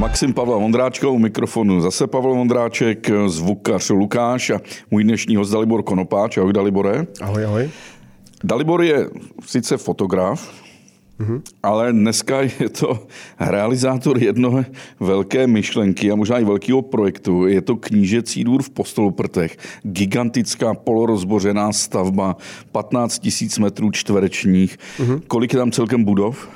Maxim Pavla Vondráčka u mikrofonu zase Pavel Vondráček, zvukař Lukáš a můj dnešní host Dalibor Konopáč. Ahoj Dalibore. Ahoj, ahoj. Dalibor je sice fotograf, Mm-hmm. Ale dneska je to realizátor jednoho velké myšlenky a možná i velkého projektu. Je to knížecí dvůr v Postoloprtech. Gigantická polorozbořená stavba, 15 000 metrů čtverečních. Mm-hmm. Kolik je tam celkem budov?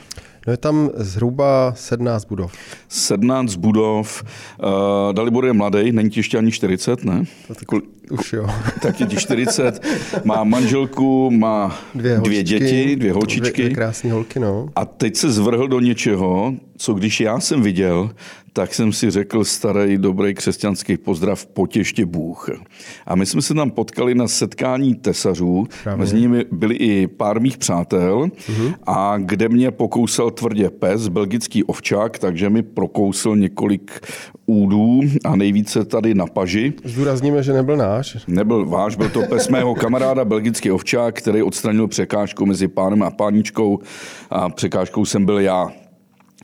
No je tam zhruba 17 budov. 17 budov. Uh, Dalibor je mladý, není ti ještě ani 40, ne? To tak, už jo. Tak je ti 40. Má manželku, má dvě, dvě děti, dvě holčičky. Dvě, dvě krásné holky, no. A teď se zvrhl do něčeho, co když já jsem viděl, tak jsem si řekl starý, dobrý křesťanský pozdrav, potěště Bůh. A my jsme se tam potkali na setkání tesařů, Právě. mezi nimi byli i pár mých přátel, uh-huh. a kde mě pokousal tvrdě pes, belgický ovčák, takže mi prokousl několik údů a nejvíce tady na paži. Zdůrazníme, že nebyl náš. Nebyl váš, byl to pes mého kamaráda, belgický ovčák, který odstranil překážku mezi pánem a páničkou a překážkou jsem byl já.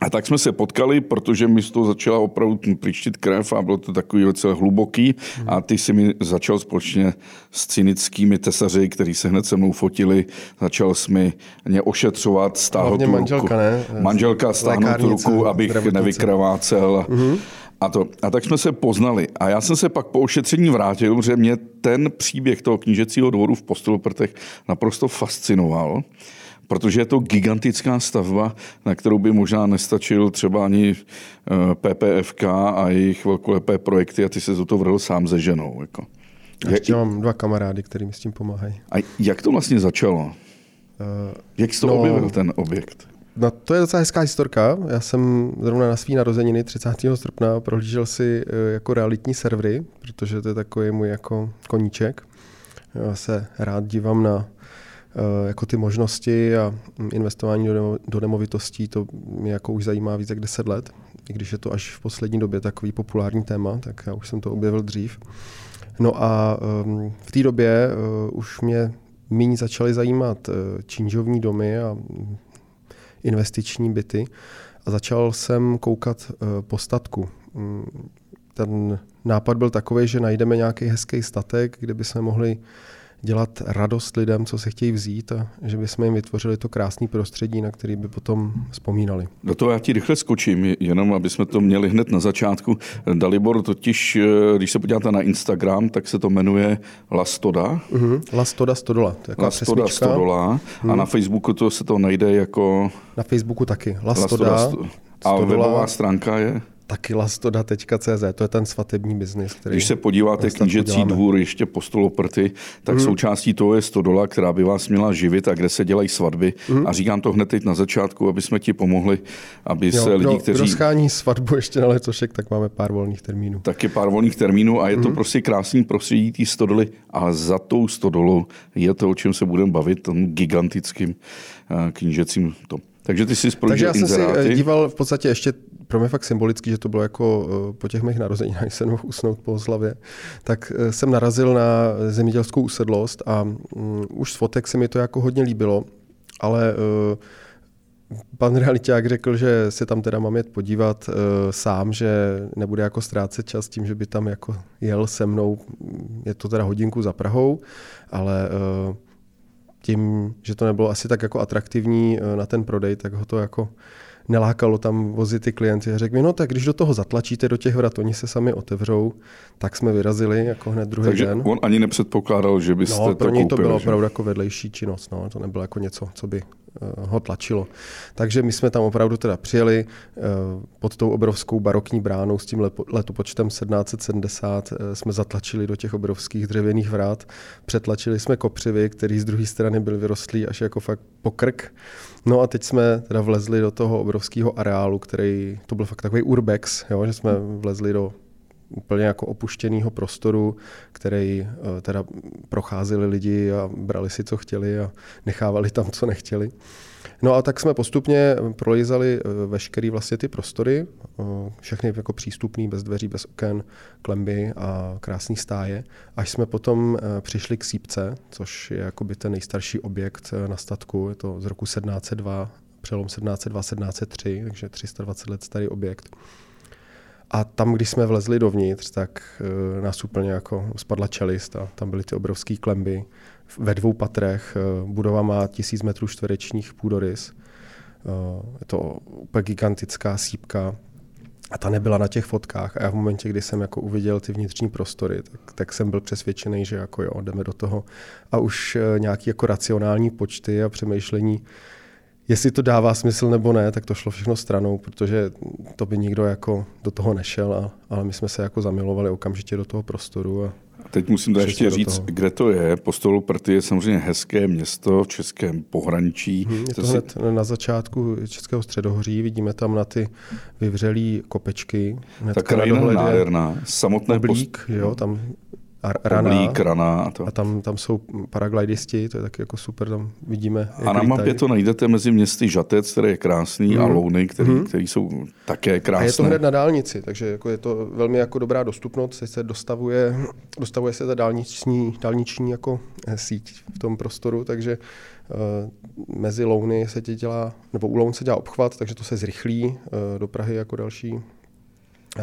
A tak jsme se potkali, protože mi z toho začala opravdu příštit krev a bylo to takový docela hluboký. A ty si mi začal společně s cynickými tesaři, kteří se hned se mnou fotili, začal s mi mě ošetřovat, stáhl tu manželka, ne? Manželka stáhnout tu ruku, abych nevykrvácel. Mm-hmm. A, to, a tak jsme se poznali. A já jsem se pak po ošetření vrátil, že mě ten příběh toho knížecího dvoru v Postoloprtech naprosto fascinoval protože je to gigantická stavba, na kterou by možná nestačil třeba ani eh, PPFK a jejich velkolepé projekty a ty se do toho vrhl sám se ženou. Jako. Ještě mám dva kamarády, který mi s tím pomáhají. A jak to vlastně začalo? Uh, jak jsi to no, objevil, ten objekt? No to je docela hezká historka. Já jsem zrovna na svý narozeniny 30. srpna prohlížel si eh, jako realitní servery, protože to je takový můj jako koníček. Já se rád dívám na jako ty možnosti a investování do, do nemovitostí, to mě jako už zajímá více jak 10 let, i když je to až v poslední době takový populární téma, tak já už jsem to objevil dřív. No a um, v té době uh, už mě méně začaly zajímat uh, činžovní domy a investiční byty a začal jsem koukat po statku. Um, ten nápad byl takový, že najdeme nějaký hezký statek, kde by mohli dělat radost lidem, co se chtějí vzít a že bychom jim vytvořili to krásné prostředí, na který by potom vzpomínali. Do toho já ti rychle skočím, jenom aby jsme to měli hned na začátku. Dalibor totiž, eh, když se podíváte na Instagram, tak se to jmenuje Lastoda. Uh-huh. Lastoda Stodola. To je Lastoda přesmička. Stodola. Uh-huh. A mhm. na Facebooku to se to najde jako... Na Facebooku taky. Lastoda, Lastoda A webová stránka je? Taky lastoda.cz, to je ten svatební biznis. Který Když se podíváte knížecí dvůr ještě po stoloprty, tak hmm. součástí toho je stodola, která by vás měla živit a kde se dělají svatby. Hmm. A říkám to hned teď na začátku, aby jsme ti pomohli, aby jo, se lidi, kteří... Kdo schání svatbu ještě na letošek, tak máme pár volných termínů. Taky pár volných termínů a je to hmm. prostě krásný prostředí té stodoly, ale za tou stodolou je to, o čem se budeme bavit, tom gigantickým eh, knížecím to. Takže ty jsi Takže já jsem inzeráty. si díval v podstatě ještě pro mě fakt symbolický, že to bylo jako eh, po těch mých narozeninách, když jsem mohl usnout po oslavě, tak eh, jsem narazil na zemědělskou usedlost a um, už z fotek se mi to jako hodně líbilo, ale uh, pan realiták řekl, že se tam teda mám jet podívat sám, že nebude jako ztrácet čas tím, že by tam jako jel se mnou, je to teda hodinku za Prahou, ale tím, že to nebylo asi tak jako atraktivní na ten prodej, tak ho to jako nelákalo tam vozit ty klienty. A řekl mi, no tak když do toho zatlačíte do těch vrat, oni se sami otevřou, tak jsme vyrazili jako hned druhý Takže den. on ani nepředpokládal, že byste no, pro to něj to bylo že? opravdu jako vedlejší činnost, no, to nebylo jako něco, co by eh, ho tlačilo. Takže my jsme tam opravdu teda přijeli eh, pod tou obrovskou barokní bránou s tím letopočtem 1770 eh, jsme zatlačili do těch obrovských dřevěných vrát, přetlačili jsme kopřivy, které z druhé strany byly vyrostlý až jako fakt pokrk. No a teď jsme teda vlezli do toho obrovského areálu, který, to byl fakt takový urbex, jo, že jsme vlezli do úplně jako opuštěného prostoru, který eh, teda procházeli lidi a brali si, co chtěli a nechávali tam, co nechtěli. No a tak jsme postupně prolízali eh, veškerý vlastně ty prostory, eh, všechny jako přístupný, bez dveří, bez oken, klemby a krásný stáje, až jsme potom přišli k sípce, což je jakoby ten nejstarší objekt na statku, je to z roku 1702, přelom 1702-1703, takže 320 let starý objekt. A tam, když jsme vlezli dovnitř, tak nás úplně jako spadla čelist a tam byly ty obrovské klemby ve dvou patrech. Budova má tisíc metrů čtverečních půdorys. Je to úplně gigantická sípka a ta nebyla na těch fotkách. A já v momentě, kdy jsem jako uviděl ty vnitřní prostory, tak, tak jsem byl přesvědčený, že jako jo, jdeme do toho. A už eh, nějaký jako racionální počty a přemýšlení, jestli to dává smysl nebo ne, tak to šlo všechno stranou, protože to by nikdo jako do toho nešel, a, ale my jsme se jako zamilovali okamžitě do toho prostoru a Teď musím to ještě říct, toho. kde to je. Postolu Prty je samozřejmě hezké město v českém pohraničí. Hmm, je to, hned si... na začátku Českého středohoří, vidíme tam na ty vyvřelý kopečky. Ta krajina je nádherná. Samotné Oblík, post... jo, tam a rana. Oblík, rana a to. A tam, tam jsou paraglidisti, to je taky jako super, tam vidíme. A na mapě to najdete mezi městy Žatec, který je krásný, mm. a Louny, který, mm. který jsou také krásné. A je to hned na dálnici, takže jako je to velmi jako dobrá dostupnost, se dostavuje, dostavuje se ta dálniční, dálniční jako eh, síť v tom prostoru, takže uh, mezi Louny se tě dělá, nebo u Loun se dělá obchvat, takže to se zrychlí uh, do Prahy jako další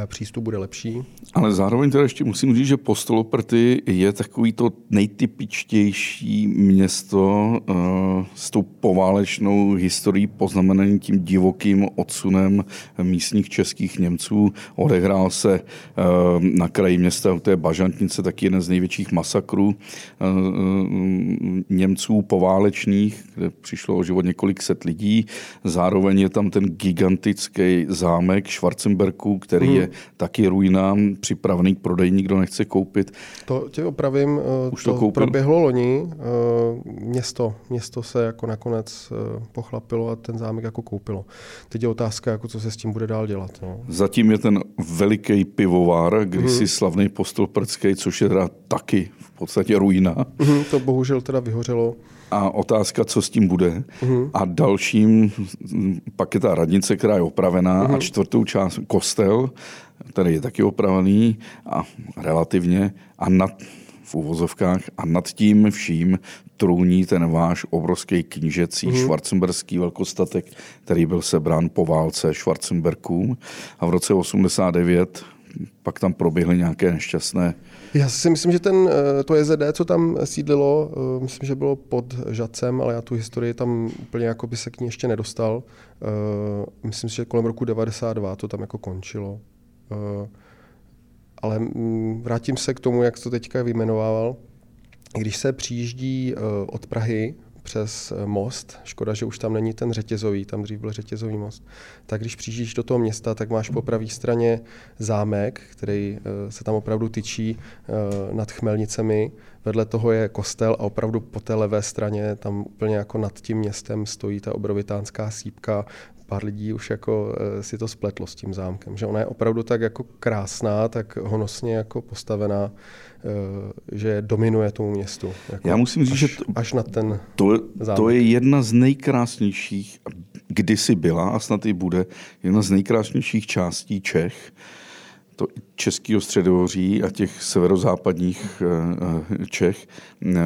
přístup bude lepší. Ale zároveň teda ještě musím říct, že Postoloprty je takový to nejtypičtější město uh, s tou poválečnou historií poznamenaný tím divokým odsunem místních českých Němců. Odehrál se uh, na kraji města u té Bažantnice taky jeden z největších masakrů uh, Němců poválečných, kde přišlo o život několik set lidí. Zároveň je tam ten gigantický zámek Schwarzenberku, který hmm je taky ruina, připravený k prodeji, nikdo nechce koupit. To tě opravím, eh, Už to, to proběhlo loni, eh, město, město se jako nakonec eh, pochlapilo a ten zámek jako koupilo. Teď je otázka, jako co se s tím bude dál dělat. No. Zatím je ten veliký pivovar, kdysi hmm. slavný postol Prcký, což je teda taky v podstatě ruina. Hmm, to bohužel teda vyhořelo a otázka, co s tím bude. Uh-huh. A dalším, pak je ta radnice, která je opravená uh-huh. a čtvrtou část kostel, který je taky opravený a relativně a nad, v uvozovkách a nad tím vším trůní ten váš obrovský knížecí uh-huh. švarcemberský velkostatek, který byl sebrán po válce Schwarzenberkům a v roce 89 pak tam proběhly nějaké nešťastné já si myslím, že ten, eh, to JZD, co tam sídlilo, eh, myslím, že bylo pod Žacem, ale já tu historii tam úplně jako by se k ní ještě nedostal. Eh, myslím si, že kolem roku 92 to tam jako končilo. Ale mm, vrátím se k tomu, jak to teďka vyjmenovával. Když se přijíždí od Prahy přes eh, most. Škoda, že už tam není ten řetězový, tam dřív byl řetězový most. Tak když přijíždíš do toho města, tak máš po pravé straně zámek, který eh, se tam opravdu tyčí eh, nad Chmelnicemi. Vedle toho je kostel a opravdu po té levé straně, tam úplně jako nad tím městem stojí ta obrovitánská sípka, pár lidí už jako si to spletlo s tím zámkem, že ona je opravdu tak jako krásná, tak honosně jako postavená, Eh, že dominuje tomu městu. Jako Já musím říct, až, že to, až na ten to, to je jedna z nejkrásnějších, kdysi byla a snad i bude, jedna z nejkrásnějších částí Čech to českého středohoří a těch severozápadních eh, eh, Čech.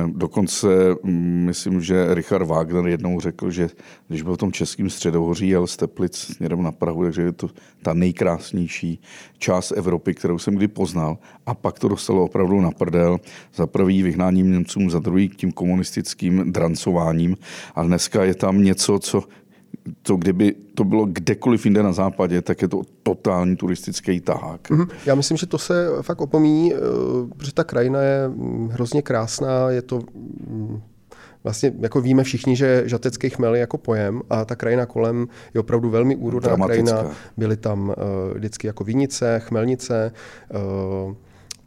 Dokonce mm, myslím, že Richard Wagner jednou řekl, že když byl v tom českém středohoří, jel z Teplic směrem na Prahu, takže je to ta nejkrásnější část Evropy, kterou jsem kdy poznal. A pak to dostalo opravdu na prdel. Za prvý vyhnáním Němcům, za druhý tím komunistickým drancováním. A dneska je tam něco, co to kdyby to bylo kdekoliv jinde na západě, tak je to totální turistický tahák. Mm-hmm. Já myslím, že to se fakt opomíní, eh, protože ta krajina je mm, hrozně krásná, je to mm, vlastně jako víme všichni, že žatecký chmel je jako pojem a ta krajina kolem je opravdu velmi úrodná krajina. Byly tam uh, vždycky jako vinice, chmelnice, uh,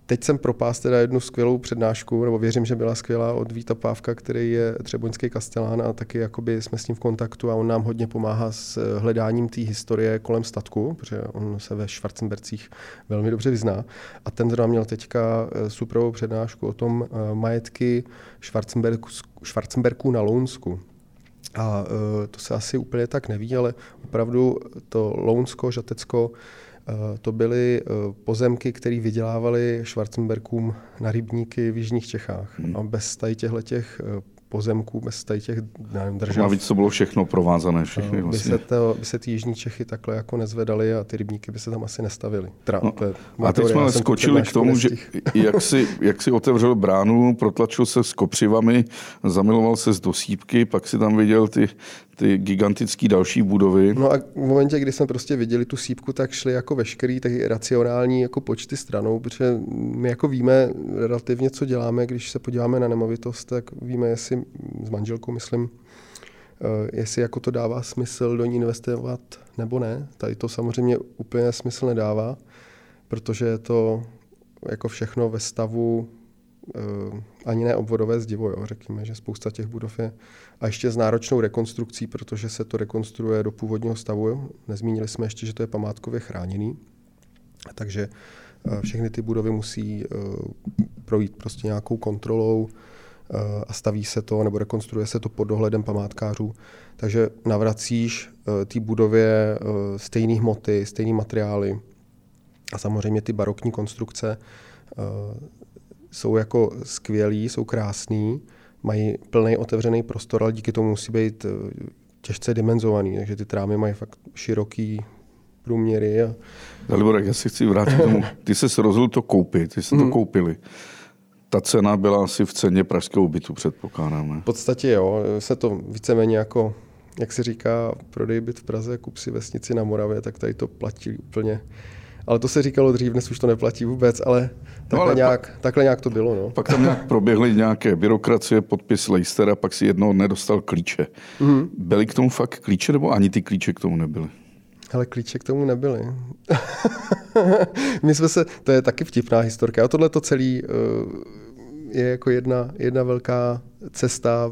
Teď jsem propás teda jednu skvělou přednášku, nebo věřím, že byla skvělá od Víta Pávka, který je třeboňský kastelán a taky jakoby jsme s ním v kontaktu a on nám hodně pomáhá s eh, hledáním té historie kolem statku, protože on se ve Schwarzenbercích velmi dobře vyzná. A ten zrovna měl teďka eh, superovou přednášku o tom eh, majetky Schwarzenberků na Lounsku. A to se asi úplně tak neví, ale opravdu to Lounsko, Žatecko, to byly eh, pozemky, které vydělávali Schwarzenberkům na rybníky v Jižních Čechách. Hmm. A bez tady těchto těch eh, pozemků, bez tady těch nevím, držav. víc to bylo všechno provázané. Všechny no, vlastně. by, se to, by se ty jižní Čechy takhle jako nezvedaly a ty rybníky by se tam asi nestavily. Tra, no, a teď jsme skočili k tomu, že jak si, jak si otevřel bránu, protlačil se s kopřivami, zamiloval se z dosípky, pak si tam viděl ty, ty gigantické další budovy. No a v momentě, kdy jsme prostě viděli tu sípku, tak šli jako veškerý taky racionální jako počty stranou, protože my jako víme relativně, co děláme, když se podíváme na nemovitost, tak víme, jestli s manželkou, myslím, eh, jestli jako to dává smysl do ní investovat nebo ne. Tady to samozřejmě úplně smysl nedává, protože je to jako všechno ve stavu uh, ani ne obvodové zdivo, jo. řekněme, že spousta těch budov je a ještě s náročnou rekonstrukcí, protože se to rekonstruuje do původního stavu. Jo. Nezmínili jsme ještě, že to je památkově chráněný, takže uh, všechny ty budovy musí projít prostě nějakou kontrolou a staví se to nebo rekonstruuje se to pod dohledem památkářů. Takže navracíš té budově stejné hmoty, stejné materiály a samozřejmě ty barokní konstrukce jsou jako skvělí, jsou krásný, mají plný otevřený prostor, ale díky tomu musí být eh, těžce dimenzovaný, takže ty trámy mají fakt široký průměry. A... Dalibor, já si chci vrátit k tomu. Ty jsi se rozhodl to koupit, ty jsi mm. to mhm. koupili. Ta cena byla asi v ceně pražského bytu, předpokládáme. V podstatě jo, se to víceméně jako, jak se říká, prodej byt v Praze, kup si vesnici na Moravě, tak tady to platí úplně ale to se říkalo dřív, dnes už to neplatí vůbec, ale takhle, no ale nějak, pak, takhle nějak to bylo. No. Pak tam nějak proběhly nějaké byrokracie, podpis Leicestera, pak si jednou nedostal klíče. Mm-hmm. Byly k tomu fakt klíče, nebo ani ty klíče k tomu nebyly? Ale klíče k tomu nebyly. My jsme se, to je taky vtipná historka. A tohle to celý uh, je jako jedna, jedna velká cesta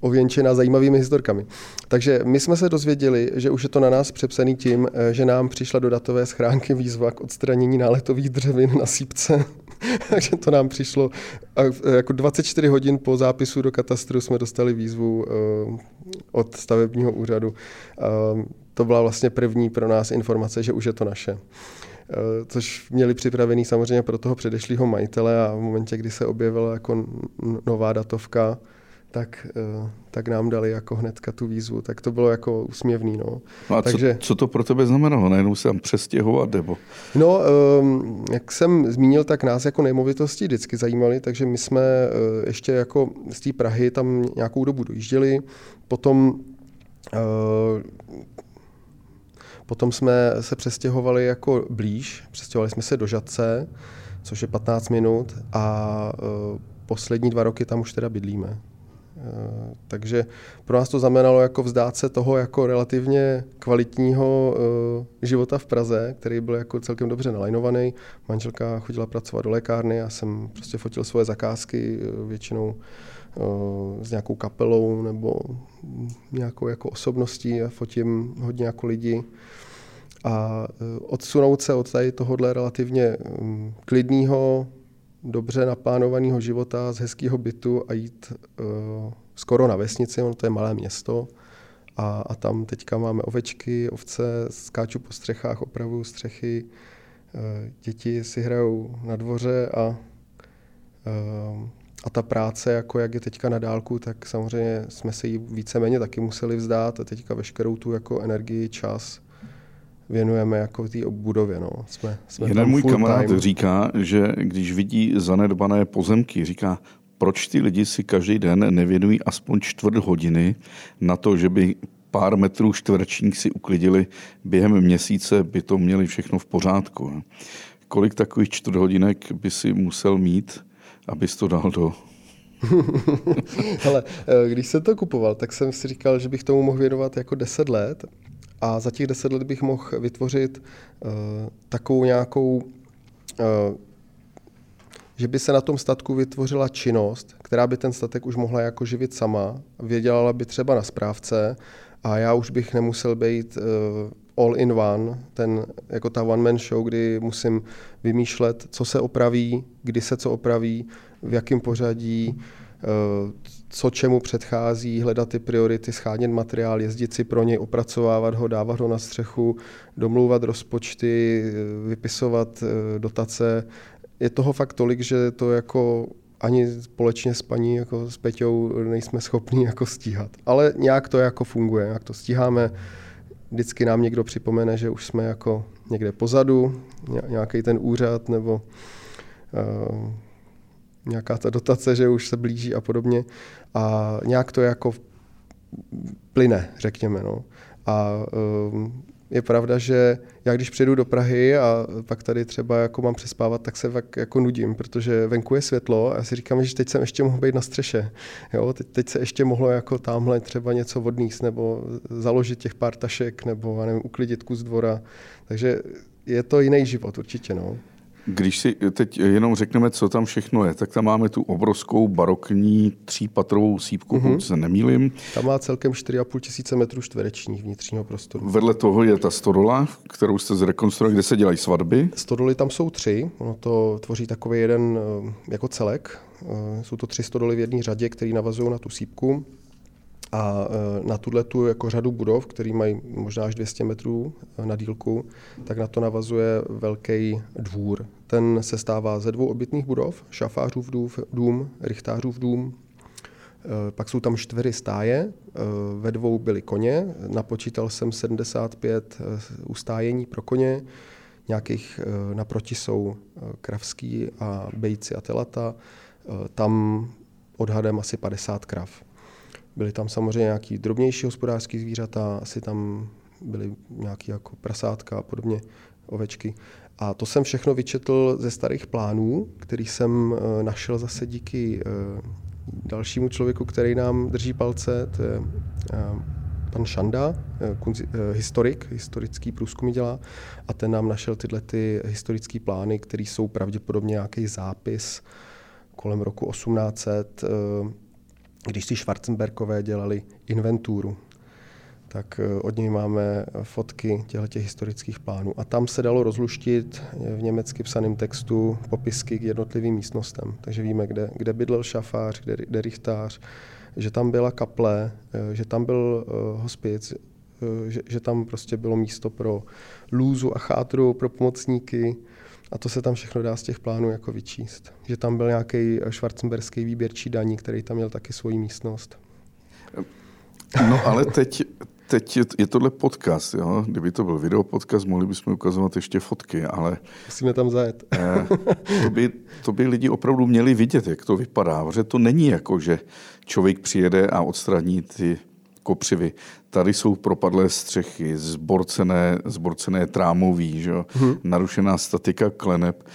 ověnčená zajímavými historkami. Takže my jsme se dozvěděli, že už je to na nás přepsaný tím, eh, že nám přišla do datové schránky výzva k odstranění náletových dřevin na sípce. Takže to nám přišlo. Eh, jako 24 hodin po zápisu do katastru jsme dostali výzvu eh, od stavebního úřadu. To byla vlastně první pro nás informace, že už je to naše což měli připravený samozřejmě pro toho předešlého majitele a v momentě, kdy se objevila jako nová datovka, tak, eh, tak nám dali jako hnedka tu výzvu. Tak to bylo jako úsměvný. No. no a Takže, co, co to pro tebe znamenalo? Najednou se tam přestěhovat nebo? No, um, jak jsem zmínil, tak nás jako nemovitosti vždycky zajímaly, takže my jsme uh, ještě jako z té Prahy tam nějakou dobu dojížděli. Potom uh, Potom jsme se přestěhovali jako blíž, přestěhovali jsme se do Žadce, což je 15 minut a poslední dva roky tam už teda bydlíme. Eh, takže pro nás to znamenalo jako vzdát se toho jako relativně kvalitního eh, života v Praze, který byl jako celkem dobře nalajnovaný. Manželka chodila pracovat do lékárny, já jsem prostě fotil svoje zakázky eh, většinou s nějakou kapelou nebo nějakou jako osobností a fotím hodně jako lidi. A odsunout se od tady tohohle relativně mm, klidného, dobře naplánovaného života, z hezkého bytu a jít uh, skoro na vesnici, ono to je malé město, a, a tam teďka máme ovečky, ovce, skáču po střechách, opravuju střechy, uh, děti si hrajou na dvoře a, uh, a ta práce, jako jak je teďka na dálku, tak samozřejmě jsme se jí víceméně taky museli vzdát a teďka veškerou tu jako energii, čas věnujeme jako té budově. No. Jsme, jsme Jeden můj kamarád time. říká, že když vidí zanedbané pozemky, říká, proč ty lidi si každý den nevěnují aspoň čtvrt hodiny na to, že by pár metrů čtverečních si uklidili během měsíce, by to měli všechno v pořádku. Kolik takových čtvrt hodinek by si musel mít, abys to dal do Hele, eh, když jsem to kupoval, tak jsem si říkal, že bych tomu mohl věnovat jako 10 let a za těch deset let bych mohl vytvořit uh, takovou nějakou, uh, že by se na tom statku vytvořila činnost, která by ten statek už mohla jako živit sama, věděla by třeba na správce a já už bych nemusel být uh, all in one, ten, jako ta one man show, kdy musím vymýšlet, co se opraví, kdy se co opraví, v jakém pořadí, uh, co čemu předchází, hledat ty priority, schánět materiál, jezdit si pro něj, opracovávat ho, dávat ho na střechu, domlouvat rozpočty, vypisovat eh, dotace. Je toho fakt tolik, že to jako ani společně s paní jako s Peťou nejsme schopni jako stíhat. Ale nějak to jako funguje, jak to stíháme. Vždycky nám někdo připomene, že už jsme jako někde pozadu, nějaký ten úřad nebo uh, nějaká ta dotace, že už se blíží a podobně. A nějak to jako plyne, řekněme. No. A um, je pravda, že já když přijedu do Prahy a pak tady třeba jako mám přespávat, tak se tak jako nudím, protože venku je světlo a já si říkám, že teď jsem ještě mohl být na střeše. Jo? Teď, teď se ještě mohlo jako tamhle třeba něco odníst nebo založit těch pár tašek nebo nevím, uklidit kus dvora. Takže je to jiný život určitě. No. Když si teď jenom řekneme, co tam všechno je, tak tam máme tu obrovskou barokní třípatrovou sípku, mm-hmm. pokud se nemýlim. Tam má celkem 4,5 tisíce metrů čtverečních vnitřního prostoru. Vedle toho je ta stodola, kterou jste zrekonstruovali, kde se dělají svatby. Stodoly tam jsou tři, ono to tvoří takový jeden eh, jako celek. Eh, jsou to tři stodoly v jedné řadě, které navazují na tu sípku. A e, na tuhle tu jako řadu budov, které mají možná až 200 metrů e, na dílku, tak na to navazuje velký dvůr. Ten se stává ze dvou obytných budov, šafářův dům, richtářův dům, e, pak jsou tam čtvery stáje, ve dvou byly koně, napočítal jsem 75 ustájení pro koně, nějakých naproti jsou kravský a bejci a telata, tam odhadem asi 50 krav. Byly tam samozřejmě nějaký drobnější hospodářské zvířata, asi tam byly nějaký jako prasátka a podobně, ovečky. A to jsem všechno vyčetl ze starých plánů, který jsem eh, našel zase díky eh, dalšímu člověku, který nám drží palce, to je eh, pan Šanda, historik, historický průzkumy dělá, a ten nám našel tyhle ty historické plány, které jsou pravděpodobně nějaký zápis kolem roku 1800, když si Schwarzenbergové dělali inventuru, tak eh, od něj máme fotky těchto historických plánů. A tam se dalo rozluštit v německy psaném textu popisky k jednotlivým místnostem. Takže víme, kde, kde bydlel šafář, kde, kde richtář, že tam byla kaple, eh, že tam byl hospic, že, že tam prostě bylo místo pro lůzu a chátru, pro pomocníky, a to se tam všechno dá z těch plánů jako vyčíst. Že tam byl nějaký švarcemberský výběrčí daní, který tam měl taky svoji místnost. No ale teď, teď je, je tohle podcast, jo? Kdyby to byl video podcast, mohli bychom ukazovat ještě fotky, ale... Musíme tam zajet. Eh, to, by, to by lidi opravdu měli vidět, jak to vypadá, protože to není jako, že člověk přijede a odstraní ty kopřivy. Tady jsou propadlé střechy, zborcené, zborcené trámoví, že? Hmm. narušená statika kleneb.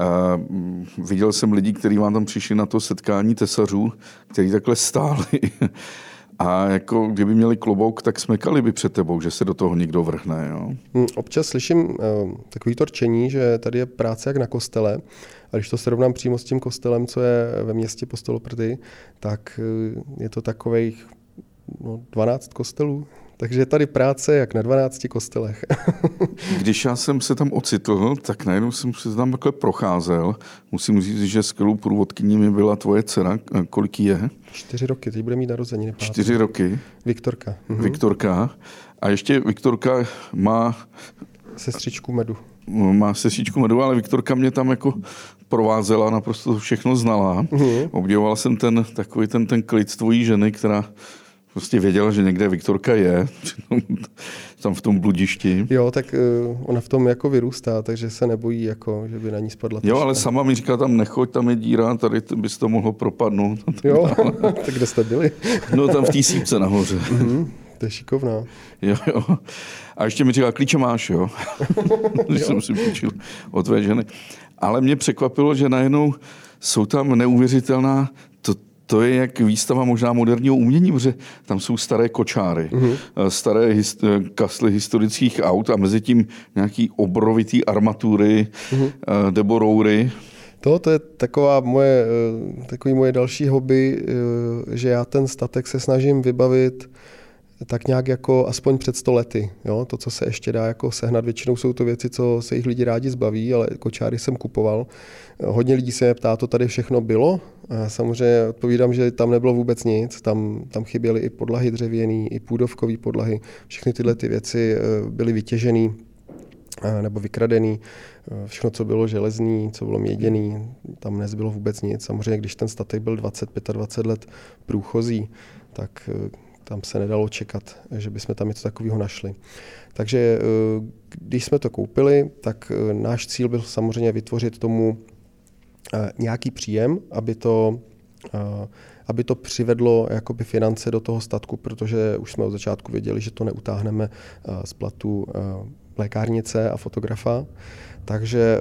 Uh, viděl jsem lidi, kteří vám tam přišli na to setkání tesařů, kteří takhle stáli. A jako kdyby měli klobouk, tak smekali by před tebou, že se do toho někdo vrhne. Jo? Hm, občas slyším uh, takový to rčení, že tady je práce jak na kostele. A když to srovnám přímo s tím kostelem, co je ve městě Postoloprty, tak uh, je to takových no, 12 kostelů. Takže je tady práce jak na 12 kostelech. Když já jsem se tam ocitl, tak najednou jsem se tam takhle procházel. Musím říct, že skvělou průvodkyní mi byla tvoje dcera. Kolik je? Čtyři roky, teď bude mít narozeniny. Čtyři roky. Viktorka. Mhm. Viktorka. A ještě Viktorka má... Sestřičku medu. Má sestřičku medu, ale Viktorka mě tam jako provázela, naprosto všechno znala. Mm-hmm. Obdivoval jsem ten takový ten, ten klid tvojí ženy, která prostě věděla, že někde Viktorka je, tam v tom bludišti. Jo, tak uh, ona v tom jako vyrůstá, takže se nebojí, jako, že by na ní spadla Jo, ale sama mi říká, tam nechoď, tam je díra, tady bys to mohlo propadnout. Jo, tak kde jste byli? no tam v té sípce nahoře. Mm-hmm. To je šikovná. Jo, jo. A ještě mi říká, klíče máš, jo? Když jsem si půjčil od tvé ženy. Ale mě překvapilo, že najednou jsou tam neuvěřitelná to je jak výstava možná moderního umění, protože tam jsou staré kočáry, mm-hmm. staré hist- eh, kasly historických aut a mezi tím nějaký obrovitý armatury, mm-hmm. deboroury. To, to je taková moje, takový moje další hobby, že já ten statek se snažím vybavit tak nějak jako aspoň před sto lety. Jo? To, co se ještě dá jako sehnat, většinou jsou to věci, co se jich lidi rádi zbaví, ale kočáry jsem kupoval. Hodně lidí se ptá, to tady všechno bylo. A samozřejmě odpovídám, že tam nebylo vůbec nic. Tam, tam chyběly i podlahy dřevěný, i půdovkové podlahy. Všechny tyhle ty věci eh, byly vytěžené nebo vykradený. Všechno, co bylo železný, co bylo měděný, tam nezbylo vůbec nic. Samozřejmě, když ten statek byl 20-25 let průchozí, tak tam se nedalo čekat, že bychom tam něco takového našli. Takže když jsme to koupili, tak náš cíl byl samozřejmě vytvořit tomu nějaký příjem, aby to aby to přivedlo jakoby finance do toho statku, protože už jsme od začátku věděli, že to neutáhneme z platu lékárnice a fotografa. Takže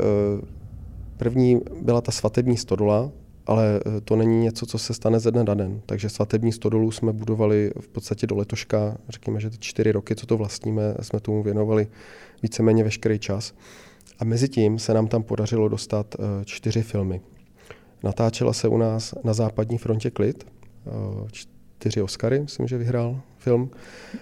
první byla ta svatební stodola, ale to není něco, co se stane ze dne na den. Takže svatební stodolu jsme budovali v podstatě do letoška, řekněme, že ty čtyři roky, co to vlastníme, jsme tomu věnovali víceméně veškerý čas. A mezi tím se nám tam podařilo dostat čtyři filmy. Natáčela se u nás na západní frontě Klid. Eh, čtyři Oscary, myslím, že vyhrál film.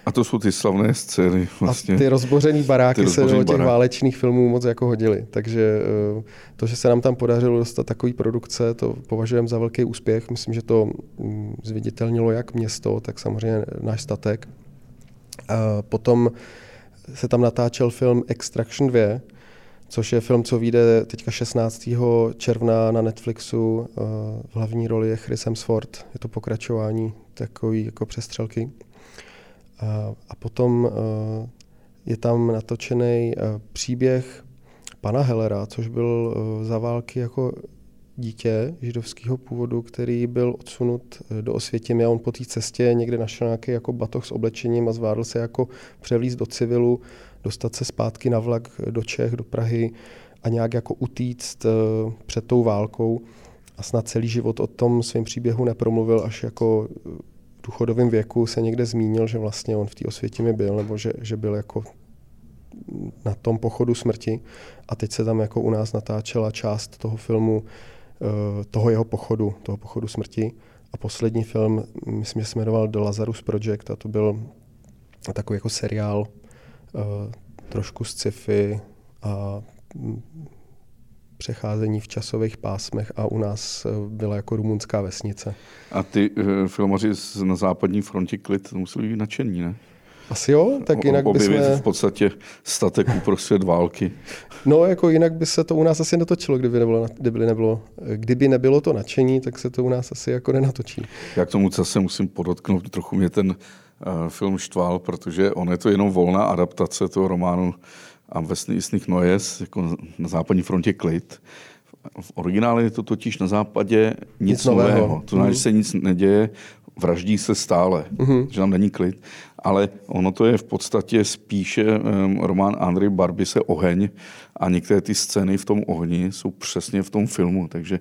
A to jsou ty slavné scény. Vlastně. A ty rozbořený baráky ty rozbořený se do těch barák. válečných filmů moc jako hodili. Takže eh, to, že se nám tam podařilo dostat takový produkce, to považujeme za velký úspěch. Myslím, že to mm, zviditelnilo jak město, tak samozřejmě náš statek. Potom se tam natáčel film Extraction 2, což je film, co vyjde teďka 16. června na Netflixu. Eh, v hlavní roli je Chris Hemsworth. Je to pokračování takový jako přestřelky. A potom eh, je tam natočený eh, příběh pana Hellera, což byl za války jako dítě židovského původu, který byl odsunut do Osvětimi a on po té cestě někde našel nějaký jako batoh s oblečením a zvládl se jako převlíst do civilu dostat se zpátky na vlak do Čech, do Prahy a nějak jako utíct eh, před tou válkou a snad celý život o tom svém příběhu nepromluvil, až jako v důchodovém věku se někde zmínil, že vlastně on v té osvětimi byl, nebo že, že byl jako na tom pochodu smrti a teď se tam jako u nás natáčela část toho filmu, eh, toho jeho pochodu, toho pochodu smrti. A poslední film, myslím, že se jmenoval The Lazarus Project a to byl takový jako seriál trošku sci-fi a mm, přecházení v časových pásmech a u nás eh, byla jako rumunská vesnice. A ty uh, filmaři na západní frontě klid museli být nadšení, ne? Asi jo, tak jinak by jsme... v podstatě statek uprostřed války. No, jako jinak by se to u nás asi netočilo, kdyby nebylo, kdyby nebylo, kdyby nebylo to nadšení, tak se to u nás asi jako nenatočí. Já k tomu zase musím podotknout, trochu mě ten film štval, protože on je to jenom volná adaptace toho románu Am Westných Nojes, jako na západní frontě klid. V originále je to totiž na západě nic, nic nového. nového. To znamená, mm. že se nic neděje, vraždí se stále, mm-hmm. že tam není klid. Ale ono to je v podstatě spíše um, román Andrej Barbise Oheň a některé ty scény v tom ohni jsou přesně v tom filmu, takže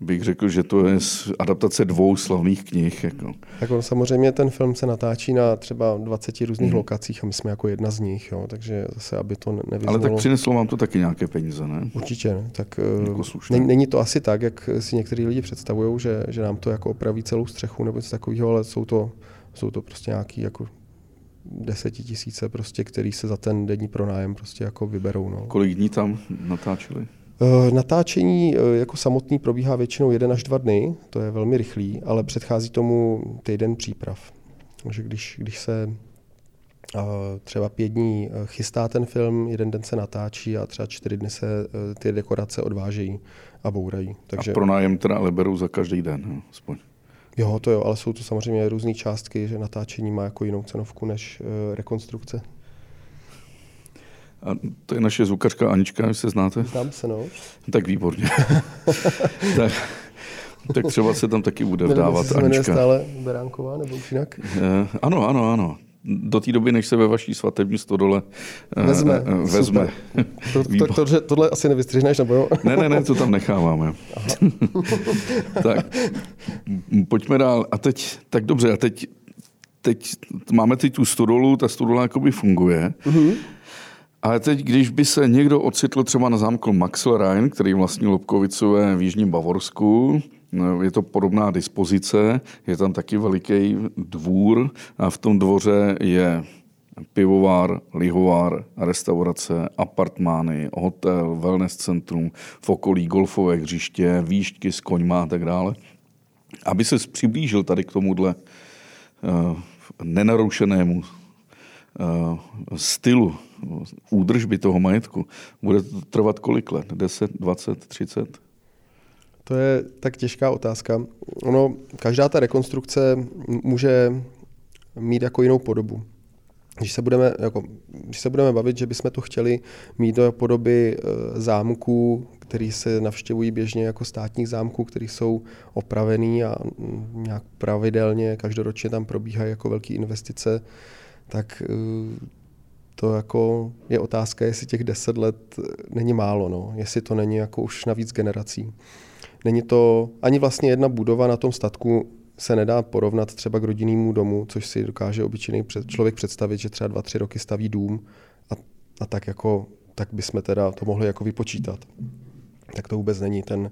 bych řekl, že to je adaptace dvou slavných knih. Jako. Tak on, samozřejmě ten film se natáčí na třeba 20 různých hmm. lokacích a my jsme jako jedna z nich, jo, takže zase, aby to nevyzvalo... Ale tak přineslo vám to taky nějaké peníze, ne? Určitě, ne. tak jako není, není to asi tak, jak si někteří lidi představují, že, že nám to jako opraví celou střechu nebo něco takového, ale jsou to, jsou to prostě nějaký jako desetitisíce, prostě, který se za ten denní pronájem prostě jako vyberou. No. Kolik dní tam natáčeli? Eh, natáčení eh, jako samotný probíhá většinou jeden až dva dny, to je velmi rychlý, ale předchází tomu týden příprav. Takže když, když se eh, třeba pět dní chystá ten film, jeden den se natáčí a třeba čtyři dny se ty dekorace odvážejí a bourají. Takže... A pro nájem teda ale berou za každý den, no, aspoň. Jo, to jo, ale jsou to samozřejmě různé částky, že natáčení má jako jinou cenovku než rekonstrukce. A to je naše zvukařka Anička, se znáte? Znám se, no. Tak výborně. tak, tak třeba se tam taky bude vdávat se Anička. stále Beránková nebo už jinak? Eh, ano, ano, ano. Do té doby, než se ve vaší svatební stodole eh, vezme. Eh, vezme. To, to, to, to, tohle asi nevystřihneš, nebo jo? ne, ne, ne, to tam necháváme. tak, pojďme dál. A teď, tak dobře, a teď, teď máme teď tu stodolu, ta stodola jakoby funguje. Uh-huh. Ale teď, když by se někdo ocitl třeba na zámku Maxelrein, který vlastní Lobkovicové v Jižním Bavorsku, je to podobná dispozice, je tam taky veliký dvůr a v tom dvoře je pivovár, lihovár, restaurace, apartmány, hotel, wellness centrum, v okolí golfové hřiště, výšky s koňma a tak dále. Aby se přiblížil tady k tomuhle uh, nenarušenému uh, stylu údržby toho majetku, bude to trvat kolik let? 10, 20, 30? To je tak těžká otázka. Ono, každá ta rekonstrukce může mít jako jinou podobu. Když se budeme, jako, když se budeme bavit, že bychom to chtěli mít do podoby e, zámků, který se navštěvují běžně jako státních zámků, které jsou opravený a nějak pravidelně, každoročně tam probíhají jako velké investice, tak e, to jako je otázka, jestli těch deset let není málo, no. jestli to není jako už na víc generací. Není to ani vlastně jedna budova na tom statku se nedá porovnat třeba k rodinnému domu, což si dokáže obyčejný člověk představit, že třeba dva, tři roky staví dům a, a tak jako tak bychom teda to mohli jako vypočítat. Tak to vůbec není. Ten,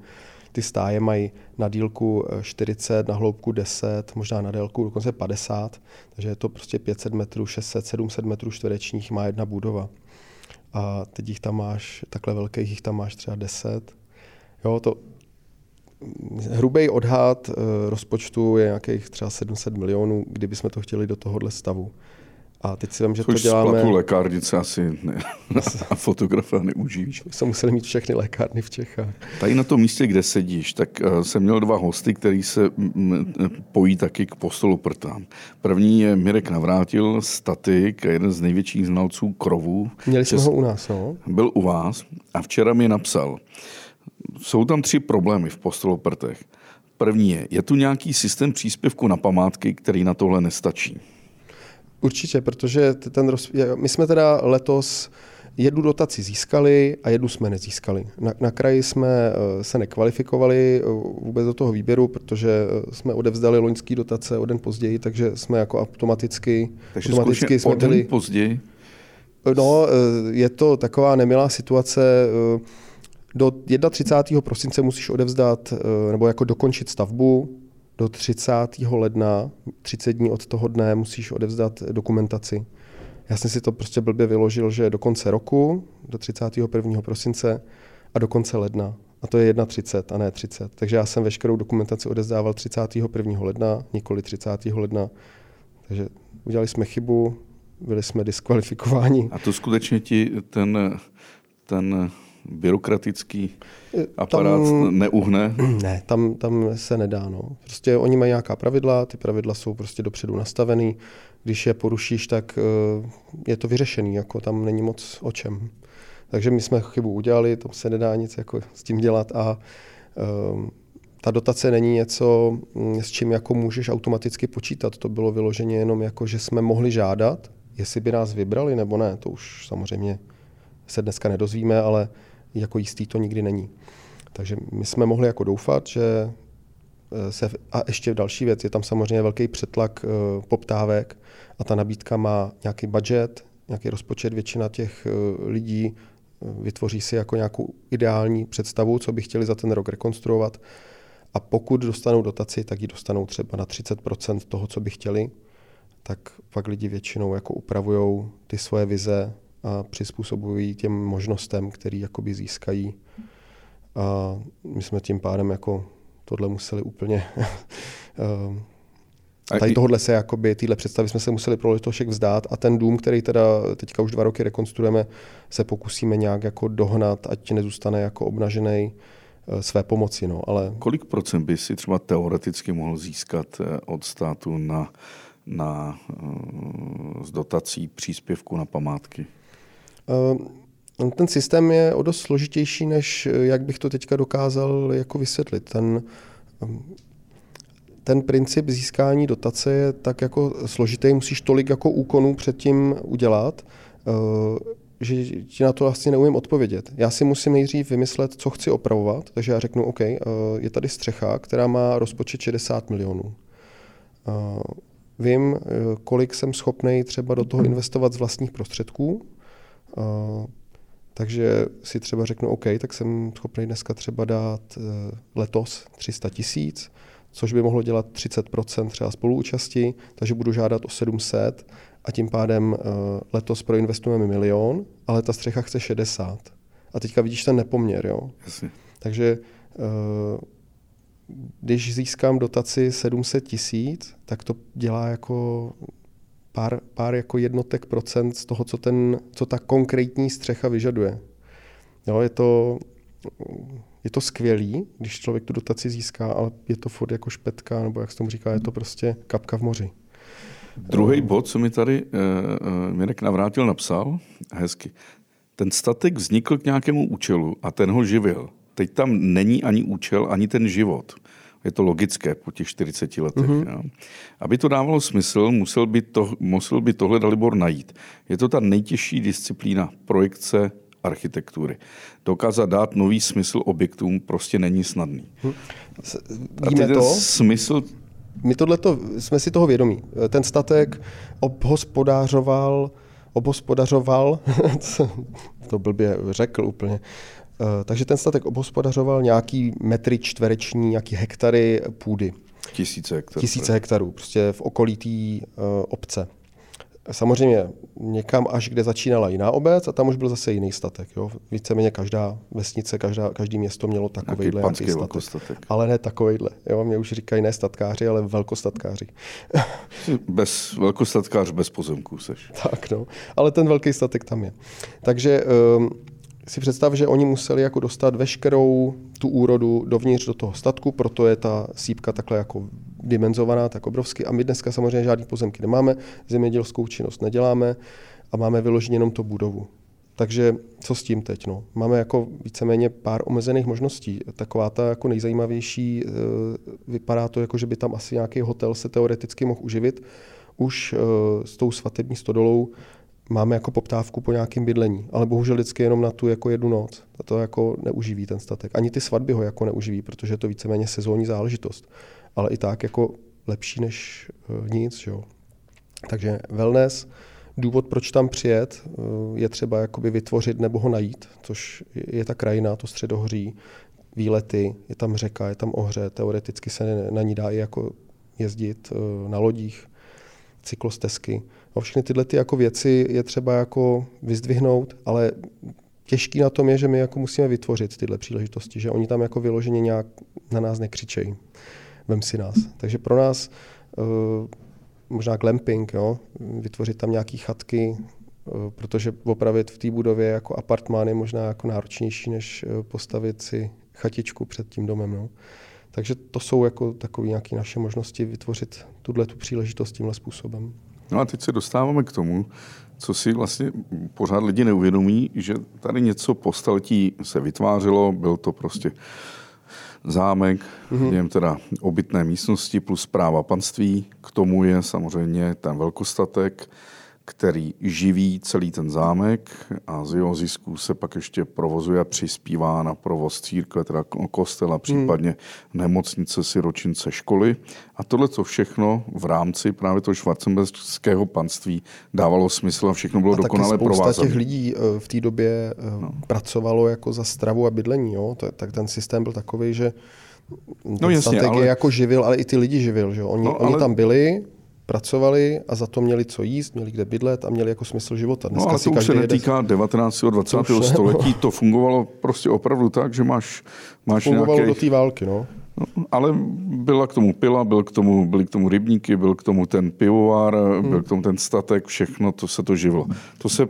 ty stáje mají na dílku 40, eh, na hloubku 10, možná na délku dokonce 50, takže je to prostě 500 metrů, 600, 700 metrů čtverečních má jedna budova. A teď jich tam máš, takhle velkých jich tam máš třeba 10. Jo, to, hrubý odhad eh, rozpočtu je nějakých třeba 700 milionů, kdybychom to chtěli do tohohle stavu. A teď si vím, že Což to děláme... Což lékárnice asi ne. a fotografa neuživíš. Jsme museli mít všechny lékárny v Čechách. Tady na tom místě, kde sedíš, tak uh, jsem měl dva hosty, který se pojí taky k postolu prtám. První je Mirek Navrátil, statik, jeden z největších znalců krovů. Měli jsme Čes... ho u nás, no. Byl u vás a včera mi napsal, jsou tam tři problémy v postoloprtech. První je, je tu nějaký systém příspěvku na památky, který na tohle nestačí? Určitě, protože ten roz... my jsme teda letos jednu dotaci získali a jednu jsme nezískali. Na, na kraji jsme eh, se nekvalifikovali eh, vůbec do toho výběru, protože eh, jsme odevzdali loňský dotace o den později, takže jsme jako automaticky, takže automaticky jsme byli... později? No, je to taková nemilá situace do 31. prosince musíš odevzdat nebo jako dokončit stavbu, do 30. ledna, 30 dní od toho dne, musíš odevzdat dokumentaci. Já jsem si to prostě blbě vyložil, že do konce roku, do 31. prosince a do konce ledna. A to je 31 a ne 30. Takže já jsem veškerou dokumentaci odezdával 31. ledna, nikoli 30. ledna. Takže udělali jsme chybu, byli jsme diskvalifikováni. A to skutečně ti ten, ten byrokratický aparát tam, neuhne? Ne, tam, tam se nedá. No. Prostě oni mají nějaká pravidla, ty pravidla jsou prostě dopředu nastavený. Když je porušíš, tak uh, je to vyřešený, jako tam není moc o čem. Takže my jsme chybu udělali, to se nedá nic jako s tím dělat a uh, ta dotace není něco, mm, s čím jako můžeš automaticky počítat. To bylo vyloženě jenom jako, že jsme mohli žádat, jestli by nás vybrali nebo ne. To už samozřejmě se dneska nedozvíme, ale jako jistý to nikdy není. Takže my jsme mohli jako doufat, že eh, se, a ještě další věc, je tam samozřejmě velký přetlak uh, poptávek a ta nabídka má nějaký budget, nějaký rozpočet, většina těch uh, lidí vytvoří si jako nějakou ideální představu, co by chtěli za ten rok rekonstruovat a pokud dostanou dotaci, tak ji dostanou třeba na 30% toho, co by chtěli, tak pak lidi většinou jako upravují ty svoje vize a přizpůsobují těm možnostem, které jakoby získají. A my jsme tím pádem jako tohle museli úplně eh, Tady tohle se, jakoby, tyhle představy jsme se museli pro letošek vzdát a ten dům, který teda teďka už dva roky rekonstruujeme, se pokusíme nějak jako dohnat, ať nezůstane jako obnažený eh, své pomoci. No, ale... Kolik procent by si třeba teoreticky mohl získat eh, od státu na, na z dotací příspěvku na památky? Uh, ten systém je o dost složitější, než jak bych to teďka dokázal jako vysvětlit. Ten, um, ten princip získání dotace je tak jako složitý, musíš tolik jako úkonů předtím udělat, uh, že ti na to vlastně neumím odpovědět. Já si musím nejdřív vymyslet, co chci opravovat, takže já řeknu, OK, uh, je tady střecha, která má rozpočet 60 milionů. Vím, kolik jsem schopný třeba do toho investovat z vlastních prostředků, takže si třeba řeknu, OK, tak jsem schopný dneska třeba dát uh, letos 300 tisíc, což by mohlo dělat 30% třeba spoluúčasti, takže budu žádat o 700 a tím pádem uh, letos proinvestujeme milion, ale ta střecha chce 60. A teďka vidíš ten nepoměr, jo? Jasně. Takže uh, když získám dotaci 700 tisíc, tak to dělá jako pár, pár jako jednotek procent z toho, co, ten, co ta konkrétní střecha vyžaduje. Jo, je to, je to skvělý, když člověk tu dotaci získá, ale je to furt jako špetka, nebo jak se tomu říká, je to prostě kapka v moři. Druhý bod, co mi tady uh, Mirek Navrátil napsal, hezky. Ten statek vznikl k nějakému účelu a ten ho živil. Teď tam není ani účel, ani ten život. Je to logické po těch 40 letech. Mm-hmm. Aby to dávalo smysl, musel by, to, musel by tohle Dalibor najít. Je to ta nejtěžší disciplína projekce architektury. Dokázat dát nový smysl objektům prostě není snadný. Hm. Víme to? Smysl my tohleto, jsme si toho vědomí. Ten statek obhospodářoval, obhospodařoval, to blbě řekl úplně, takže ten statek obhospodařoval nějaký metry čtvereční, nějaký hektary půdy. Tisíce hektarů. Tisíce hektarů, prostě v okolí té uh, obce. Samozřejmě někam až, kde začínala jiná obec a tam už byl zase jiný statek. Jo. Víceméně každá vesnice, každá, každý město mělo takovýhle nějaký statek. statek. Ale ne takovýhle. Jo. Mě už říkají ne statkáři, ale velkostatkáři. Bez velkostatkář bez pozemků seš. Tak no, ale ten velký statek tam je. Takže um, si představ, že oni museli jako dostat veškerou tu úrodu dovnitř do toho statku, proto je ta sípka takhle jako dimenzovaná tak obrovsky. A my dneska samozřejmě žádný pozemky nemáme, zemědělskou činnost neděláme a máme vyloženě jenom to budovu. Takže co s tím teď? No? Máme jako víceméně pár omezených možností. Taková ta jako nejzajímavější, eh, vypadá to jako, že by tam asi nějaký hotel se teoreticky mohl uživit. Už eh, s tou svatební stodolou máme jako poptávku po nějakém bydlení, ale bohužel vždycky jenom na tu jako jednu noc. A to jako neuživí ten statek. Ani ty svatby ho jako neuživí, protože je to víceméně sezónní záležitost. Ale i tak jako lepší než uh, nic. Jo. Takže wellness, důvod, proč tam přijet, uh, je třeba jakoby vytvořit nebo ho najít, což je, ta krajina, to středohoří, výlety, je tam řeka, je tam ohře, teoreticky se na ní dá i jako jezdit uh, na lodích, cyklostezky. No, všechny tyhle ty jako věci je třeba jako vyzdvihnout, ale těžký na tom je, že my jako musíme vytvořit tyhle příležitosti, že oni tam jako vyloženě nějak na nás nekřičejí. Vem si nás. Takže pro nás uh, možná glamping, jo? vytvořit tam nějaké chatky, uh, protože opravit v té budově jako apartmán je možná jako náročnější, než uh, postavit si chatičku před tím domem. No. Takže to jsou jako takové nějaké naše možnosti vytvořit tuhle tu příležitost tímhle způsobem. No a teď se dostáváme k tomu, co si vlastně pořád lidi neuvědomí, že tady něco po staletí se vytvářelo, byl to prostě zámek, mm-hmm. v něm teda obytné místnosti plus práva panství, k tomu je samozřejmě ten velkostatek, který živí celý ten zámek a z jeho zisku se pak ještě provozuje a přispívá na provoz církve, teda kostela, případně hmm. nemocnice, siročince, školy. A tohle to všechno v rámci právě toho švarcemberského panství dávalo smysl a všechno bylo a dokonale provázané. těch lidí eh, v té době eh, no. pracovalo jako za stravu a bydlení. Jo? Tak ten systém byl takový, že no jasně, ale... je jako živil, ale i ty lidi živil. Že? Oni, no, ale... oni tam byli, pracovali a za to měli co jíst, měli kde bydlet a měli jako smysl života. Dneska no ale to už se netýká jede... 19. a 20. To století, no. to fungovalo prostě opravdu tak, že máš, máš fungovalo nějaký... do té války, no. No, ale byla k tomu pila, byl k tomu, byly k tomu rybníky, byl k tomu ten pivovar, hmm. byl k tomu ten statek, všechno to se to živilo. To se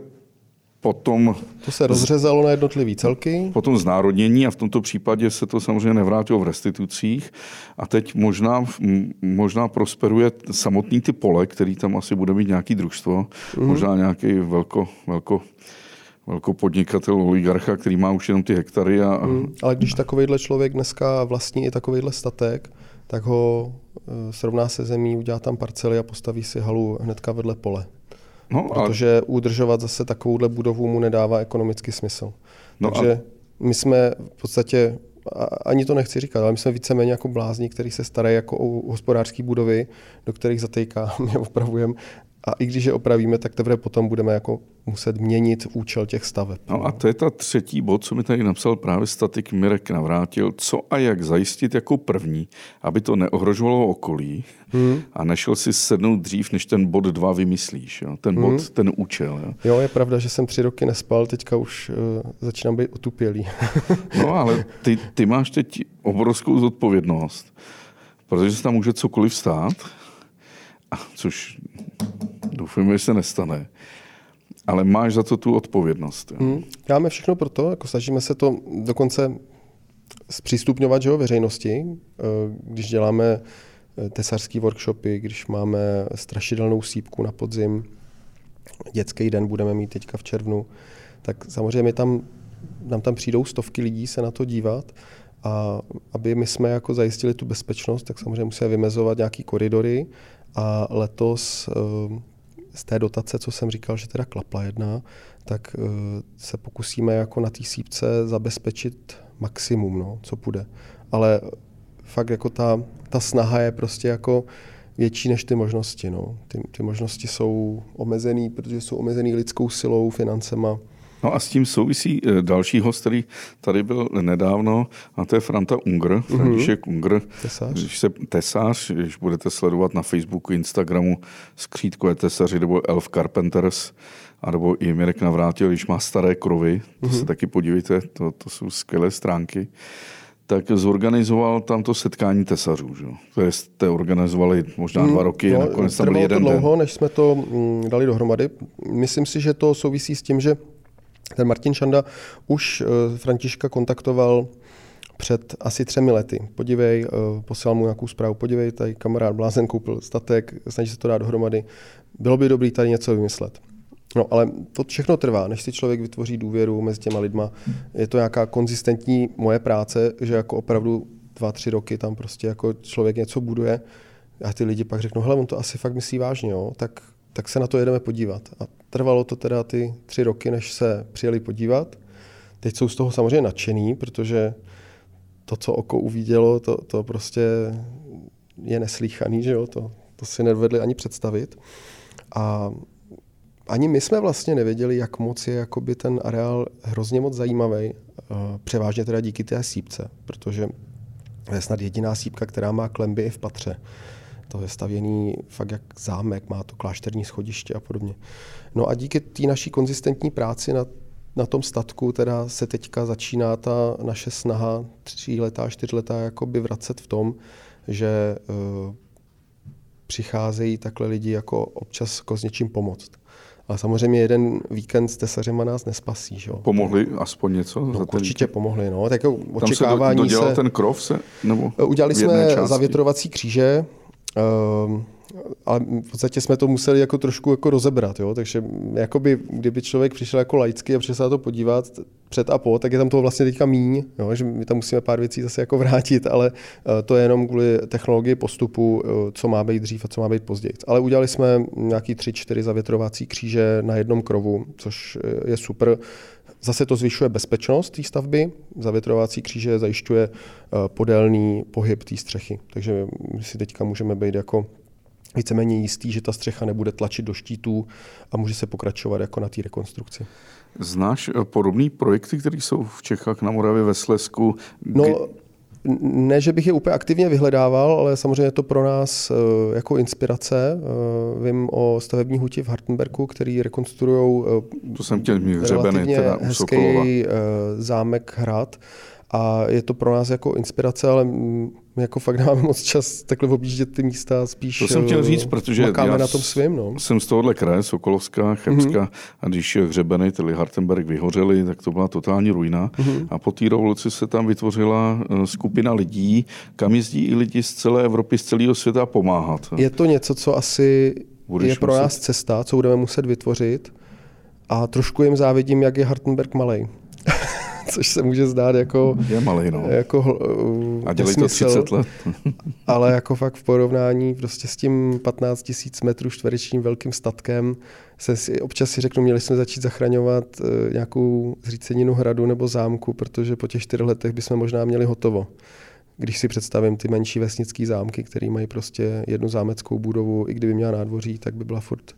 Potom, to se rozřezalo na jednotlivé celky. Potom znárodnění a v tomto případě se to samozřejmě nevrátilo v restitucích. A teď možná, možná prosperuje samotný ty pole, který tam asi bude mít nějaký družstvo, mm. možná nějaký velko, velko, velko podnikatel, oligarcha, který má už jenom ty hektary. A... Mm. Ale když takovýhle člověk dneska vlastní i takovýhle statek, tak ho e, srovná se zemí, udělá tam parcely a postaví si halu hnedka vedle pole. No, protože a... udržovat zase takovouhle budovu mu nedává ekonomický smysl. No Takže a... my jsme v podstatě, ani to nechci říkat, ale my jsme víceméně jako blázni, který se starají jako o hospodářské budovy, do kterých zatejkáme, opravujeme a i když je opravíme, tak teprve potom budeme jako muset měnit účel těch staveb. No a to je ta třetí bod, co mi tady napsal právě statik Mirek Navrátil. Co a jak zajistit jako první, aby to neohrožovalo okolí hmm. a nešel si sednout dřív, než ten bod dva vymyslíš. Jo? Ten bod, hmm. ten účel. Jo? jo, je pravda, že jsem tři roky nespal, teďka už uh, začínám být otupělý. no ale ty, ty máš teď obrovskou zodpovědnost, protože se tam může cokoliv stát, což Doufujeme, že se nestane. Ale máš za to tu odpovědnost. Hmm. Děláme všechno pro to, jako snažíme se to dokonce zpřístupňovat že jo, veřejnosti, eh, když děláme eh, tesařský workshopy, když máme strašidelnou sípku na podzim, dětský den budeme mít teďka v červnu, tak samozřejmě tam, nám tam přijdou stovky lidí se na to dívat a aby my jsme jako zajistili tu bezpečnost, tak samozřejmě musíme vymezovat nějaký koridory a letos eh, z té dotace, co jsem říkal, že teda klapla jedna, tak se pokusíme jako na té sípce zabezpečit maximum, no, co půjde. Ale fakt jako ta, ta snaha je prostě jako větší než ty možnosti. No. Ty, ty možnosti jsou omezený, protože jsou omezený lidskou silou, financema. No a s tím souvisí eh, další host, který tady byl nedávno, a to je Franta Unger, mhm. František mm-hmm. Unger. Tesář. Když se tesář, když budete sledovat na Facebooku, Instagramu Skřítkové tesaři nebo Elf Carpenters, anebo i Mirek Navrátil, když má staré krovy, to mm-hmm. se taky podívejte, to, to jsou skvělé stránky, tak zorganizoval tam to setkání tesařů. Že? To je, jste organizovali možná dva mhm. roky, no, nakonec tam byl jeden to dlouho, den. než jsme to mm, dali dohromady. Myslím si, že to souvisí s tím, že ten Martin Šanda už uh, Františka kontaktoval před asi třemi lety. Podívej, uh, poslal mu nějakou zprávu, podívej, tady kamarád Blázen koupil statek, snaží se to dát dohromady. Bylo by dobré tady něco vymyslet. No ale to všechno trvá, než si člověk vytvoří důvěru mezi těma lidma. Je to nějaká konzistentní moje práce, že jako opravdu dva, tři roky tam prostě jako člověk něco buduje a ty lidi pak řeknou, hele, on to asi fakt myslí vážně, jo? Tak, tak se na to jedeme podívat. A trvalo to teda ty tři roky, než se přijeli podívat. Teď jsou z toho samozřejmě nadšený, protože to, co oko uvidělo, to, to prostě je neslíchaný, že jo? To, to si nedovedli ani představit. A ani my jsme vlastně nevěděli, jak moc je jakoby ten areál hrozně moc zajímavý, eh, převážně teda díky té sípce, protože je snad jediná sípka, která má klemby i v patře. To je stavěný fakt jak zámek, má to klášterní schodiště a podobně. No a díky té naší konzistentní práci na, na tom statku teda se teďka začíná ta naše snaha tříletá, čtyřletá jakoby vracet v tom, že uh, přicházejí takhle lidi jako občas jako s něčím pomoct. Ale samozřejmě jeden víkend s tesařema nás nespasí. Že? Pomohli aspoň něco? No, za ten určitě pomohli. No. Tak jako očekávání Tam se do, se... ten krov? Se, nebo Udělali jsme zavětrovací kříže, uh, ale v podstatě jsme to museli jako trošku jako rozebrat, jo? takže jakoby, kdyby člověk přišel jako laicky a přišel se na to podívat před a po, tak je tam toho vlastně teďka míň, jo? že my tam musíme pár věcí zase jako vrátit, ale uh, to je jenom kvůli technologii postupu, uh, co má být dřív a co má být později. Ale udělali jsme nějaký tři, čtyři zavětrovací kříže na jednom krovu, což je super. Zase to zvyšuje bezpečnost té stavby. Zavětrovací kříže zajišťuje podélný pohyb té střechy. Takže my si teďka můžeme být jako víceméně jistý, že ta střecha nebude tlačit do štítů a může se pokračovat jako na té rekonstrukci. Znáš eh, podobné projekty, které jsou v Čechách, na Moravě, ve Slesku? No, ne, že bych je úplně aktivně vyhledával, ale samozřejmě je to pro nás eh, jako inspirace. Eh, vím o stavební huti v Hartenbergu, který rekonstruují to jsem chtěl mít hřebeny, teda hezký zámek hrad a je to pro nás jako inspirace, ale my jako fakt nemáme moc čas takhle objíždět ty místa, spíš To jsem chtěl říct, protože já na tom svým. No. jsem z tohohle kraje, Sokolovská, Chemská, mm-hmm. a když hřebeny, tedy Hartenberg vyhořely, tak to byla totální ruina. Mm-hmm. A po té revoluci se tam vytvořila eh, skupina lidí, kam jezdí i lidi z celé Evropy, z celého světa pomáhat. Je to něco, co asi Budeš je pro muset... nás cesta, co budeme muset vytvořit. A trošku jim závidím, jak je Hartenberg malý. což se může zdát jako... Je malý, no. Jako, a dělají to 30 let. ale jako fakt v porovnání prostě s tím 15 tisíc metrů čtverečním velkým statkem se si, občas si řeknu, měli jsme začít zachraňovat uh, nějakou zříceninu hradu nebo zámku, protože po těch čtyřech letech bychom možná měli hotovo. Když si představím ty menší vesnické zámky, které mají prostě jednu zámeckou budovu, i kdyby měla nádvoří, tak by byla furt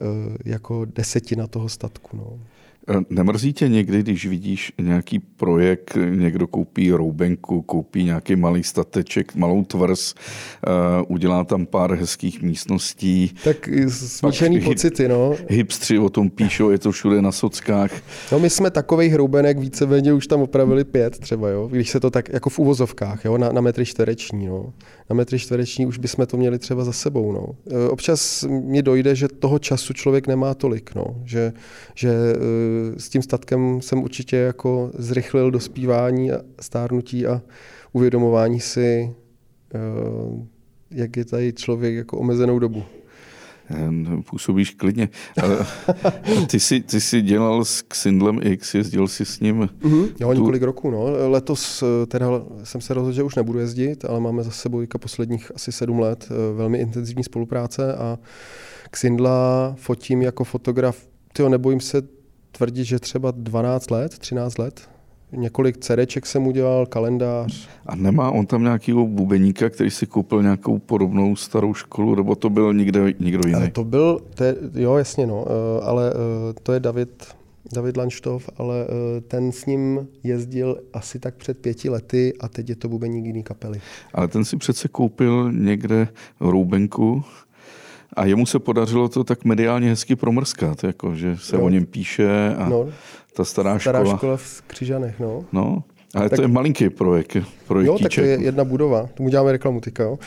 uh, jako desetina toho statku. No. Nemrzí tě někdy, když vidíš nějaký projekt, někdo koupí roubenku, koupí nějaký malý stateček, malou tvrz, udělá tam pár hezkých místností. Tak smíšený pocity, no. Hipstři o tom píšou, je to všude na sockách. No my jsme takových hroubenek víceméně už tam opravili pět třeba, jo, když se to tak jako v uvozovkách, jo, na, na metry čtvereční, no. Na metry čtvereční už bychom to měli třeba za sebou, no. E, občas mi dojde, že toho času člověk nemá tolik, no. Že, že e, s tím statkem jsem určitě jako zrychlil dospívání a stárnutí a uvědomování si, e, jak je tady člověk jako omezenou dobu. Působíš klidně. ty, jsi, ty jsi dělal s Xindlem X, jezdil jsi s ním? Mm-hmm. Jo, tu... několik roků. No. Letos teda jsem se rozhodl, že už nebudu jezdit, ale máme za sebou posledních asi sedm let velmi intenzivní spolupráce a Xindla fotím jako fotograf. Tyjo, nebojím se tvrdit, že třeba 12 let, 13 let. Několik CDček jsem udělal, kalendář. A nemá on tam nějakého bubeníka, který si koupil nějakou podobnou starou školu, nebo to byl někde, někdo jiný? To byl, to je, jo jasně no, eh, ale eh, to je David, David Lanštov, ale eh, ten s ním jezdil asi tak před pěti lety a teď je to bubeník jiný kapely. Ale ten si přece koupil někde roubenku a jemu se podařilo to tak mediálně hezky promrskat, jako, že se no. o něm píše a no. ta stará, stará škola. škola v Křižanech, no. No, ale tak, to je malinký projekt. Jo, tak to je jedna budova. Tomu děláme reklamu teďka, jo?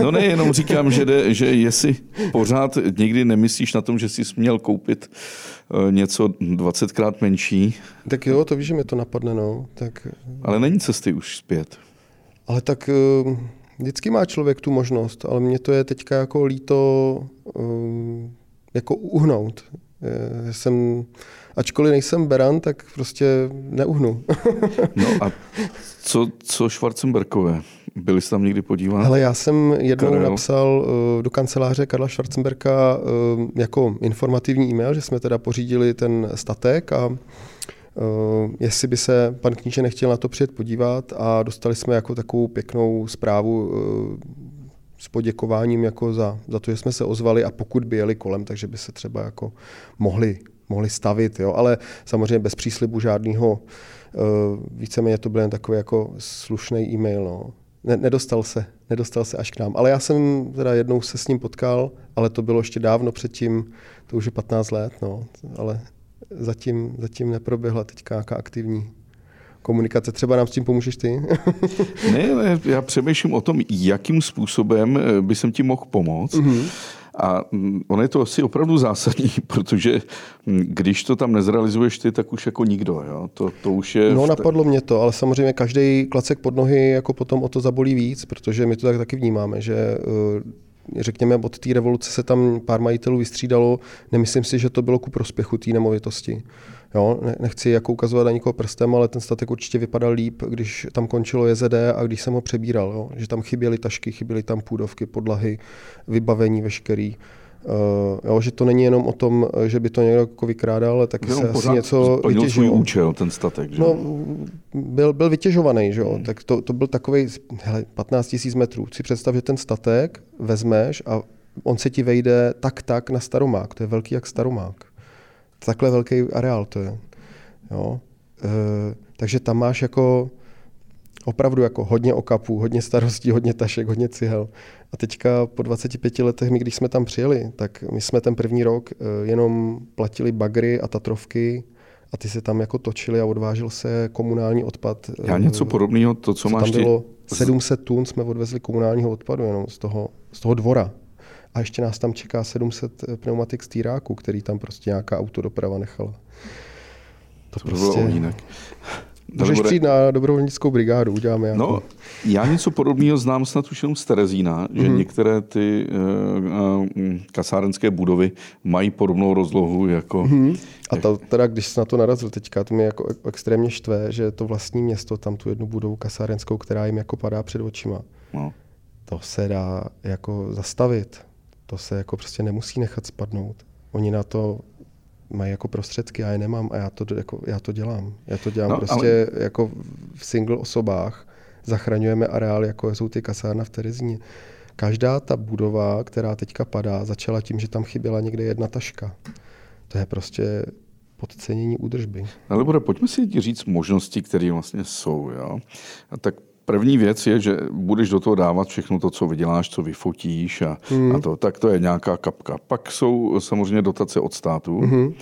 no ne, jenom říkám, že, jde, že jestli pořád někdy nemyslíš na tom, že jsi měl koupit eh, něco 20krát menší. Tak jo, to víš, že mě to napadne, no. Tak... Ale není cesty už zpět. Ale tak eh, Vždycky má člověk tu možnost, ale mě to je teďka jako líto um, jako uhnout. Je, jsem, ačkoliv nejsem Beran, tak prostě neuhnu. no a co, co Schwarzenberkové? Byli jste tam někdy podívat? Ale já jsem jednou Karel. napsal uh, do kanceláře Karla Schwarzenberka uh, jako informativní e-mail, že jsme teda pořídili ten statek a jestli by se pan kníže nechtěl na to přijet podívat a dostali jsme jako takovou pěknou zprávu uh, s poděkováním jako za, za to, že jsme se ozvali a pokud by jeli kolem, takže by se třeba jako mohli, mohli stavit, jo? ale samozřejmě bez příslibu žádného, uh, víceméně to byl jen takový jako slušný e-mail, no. Ne, nedostal se, nedostal se až k nám. Ale já jsem teda jednou se s ním potkal, ale to bylo ještě dávno předtím, to už je 15 let, no, ale zatím, zatím neproběhla teďka nějaká aktivní komunikace. Třeba nám s tím pomůžeš ty? ne, ne, já přemýšlím o tom, jakým způsobem eh, by jsem ti mohl pomoct. Mm-hmm. A mm, ono je to asi opravdu zásadní, protože mm, když to tam nezrealizuješ ty, tak už jako nikdo. Jo? To, to už je... No napadlo mě to, ale samozřejmě každý klacek pod nohy jako potom o to zabolí víc, protože my to tak taky vnímáme, že uh, řekněme, od té revoluce se tam pár majitelů vystřídalo. Nemyslím si, že to bylo ku prospěchu té nemovitosti. Jo, nechci jako ukazovat na nikoho prstem, ale ten statek určitě vypadal líp, když tam končilo JZD a když jsem ho přebíral. Jo, že tam chyběly tašky, chyběly tam půdovky, podlahy, vybavení veškerý. Uh, jo, že to není jenom o tom, že by to někdo jako vykrádal, ale taky se asi něco vytěžil. svůj účel, ten statek, že? No, byl, byl vytěžovaný, že jo? Hmm. Tak to, to byl takový 15 000 metrů. Si představ, že ten statek vezmeš a on se ti vejde tak tak na staromák. To je velký jak staromák. Takhle velký areál to je. Jo? Uh, takže tam máš jako opravdu jako hodně okapů, hodně starostí, hodně tašek, hodně cihel. A teďka po 25 letech, my když jsme tam přijeli, tak my jsme ten první rok eh, jenom platili bagry a tatrovky a ty se tam jako točili a odvážel se komunální odpad. Já něco podobného, to, co, co máš tam bylo 700 tun jsme odvezli komunálního odpadu jenom z toho, z toho dvora. A ještě nás tam čeká 700 eh, pneumatik stýráků, který tam prostě nějaká autodoprava nechala. To, to prostě... bylo jinak. Můžeš Dobre. přijít na dobrovolnickou brigádu, uděláme jako... No, já něco podobného znám snad už jenom z Terezína, že mm-hmm. některé ty uh, uh, kasárenské budovy mají podobnou rozlohu jako... Mm-hmm. A to, teda, když jsi na to narazil teďka, to mě jako extrémně štve, že to vlastní město, tam tu jednu budovu kasárenskou, která jim jako padá před očima. No. To se dá jako zastavit. To se jako prostě nemusí nechat spadnout. Oni na to mají jako prostředky, já je nemám a já to, jako, já to dělám. Já to dělám no, prostě ale... jako v single osobách. Zachraňujeme areál, jako jsou ty kasárna v Terezíně. Každá ta budova, která teďka padá, začala tím, že tam chyběla někde jedna taška. To je prostě podcenění údržby. Ale bude, pojďme si říct možnosti, které vlastně jsou. Jo? A tak První věc je, že budeš do toho dávat všechno to, co vyděláš, co vyfotíš a, hmm. a to, tak to je nějaká kapka. Pak jsou samozřejmě dotace od státu. Hmm.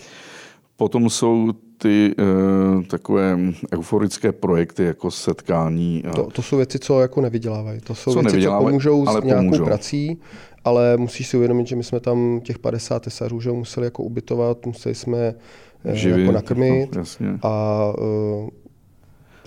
Potom jsou ty e, takové euforické projekty jako setkání. A... To, to jsou věci, co jako nevydělávají. To jsou co věci, co pomůžou s nějakou pomůžou. prací, ale musíš si uvědomit, že my jsme tam těch 50 tesařů že museli jako ubytovat, museli jsme eh, Živit, jako nakrmit no, a uh,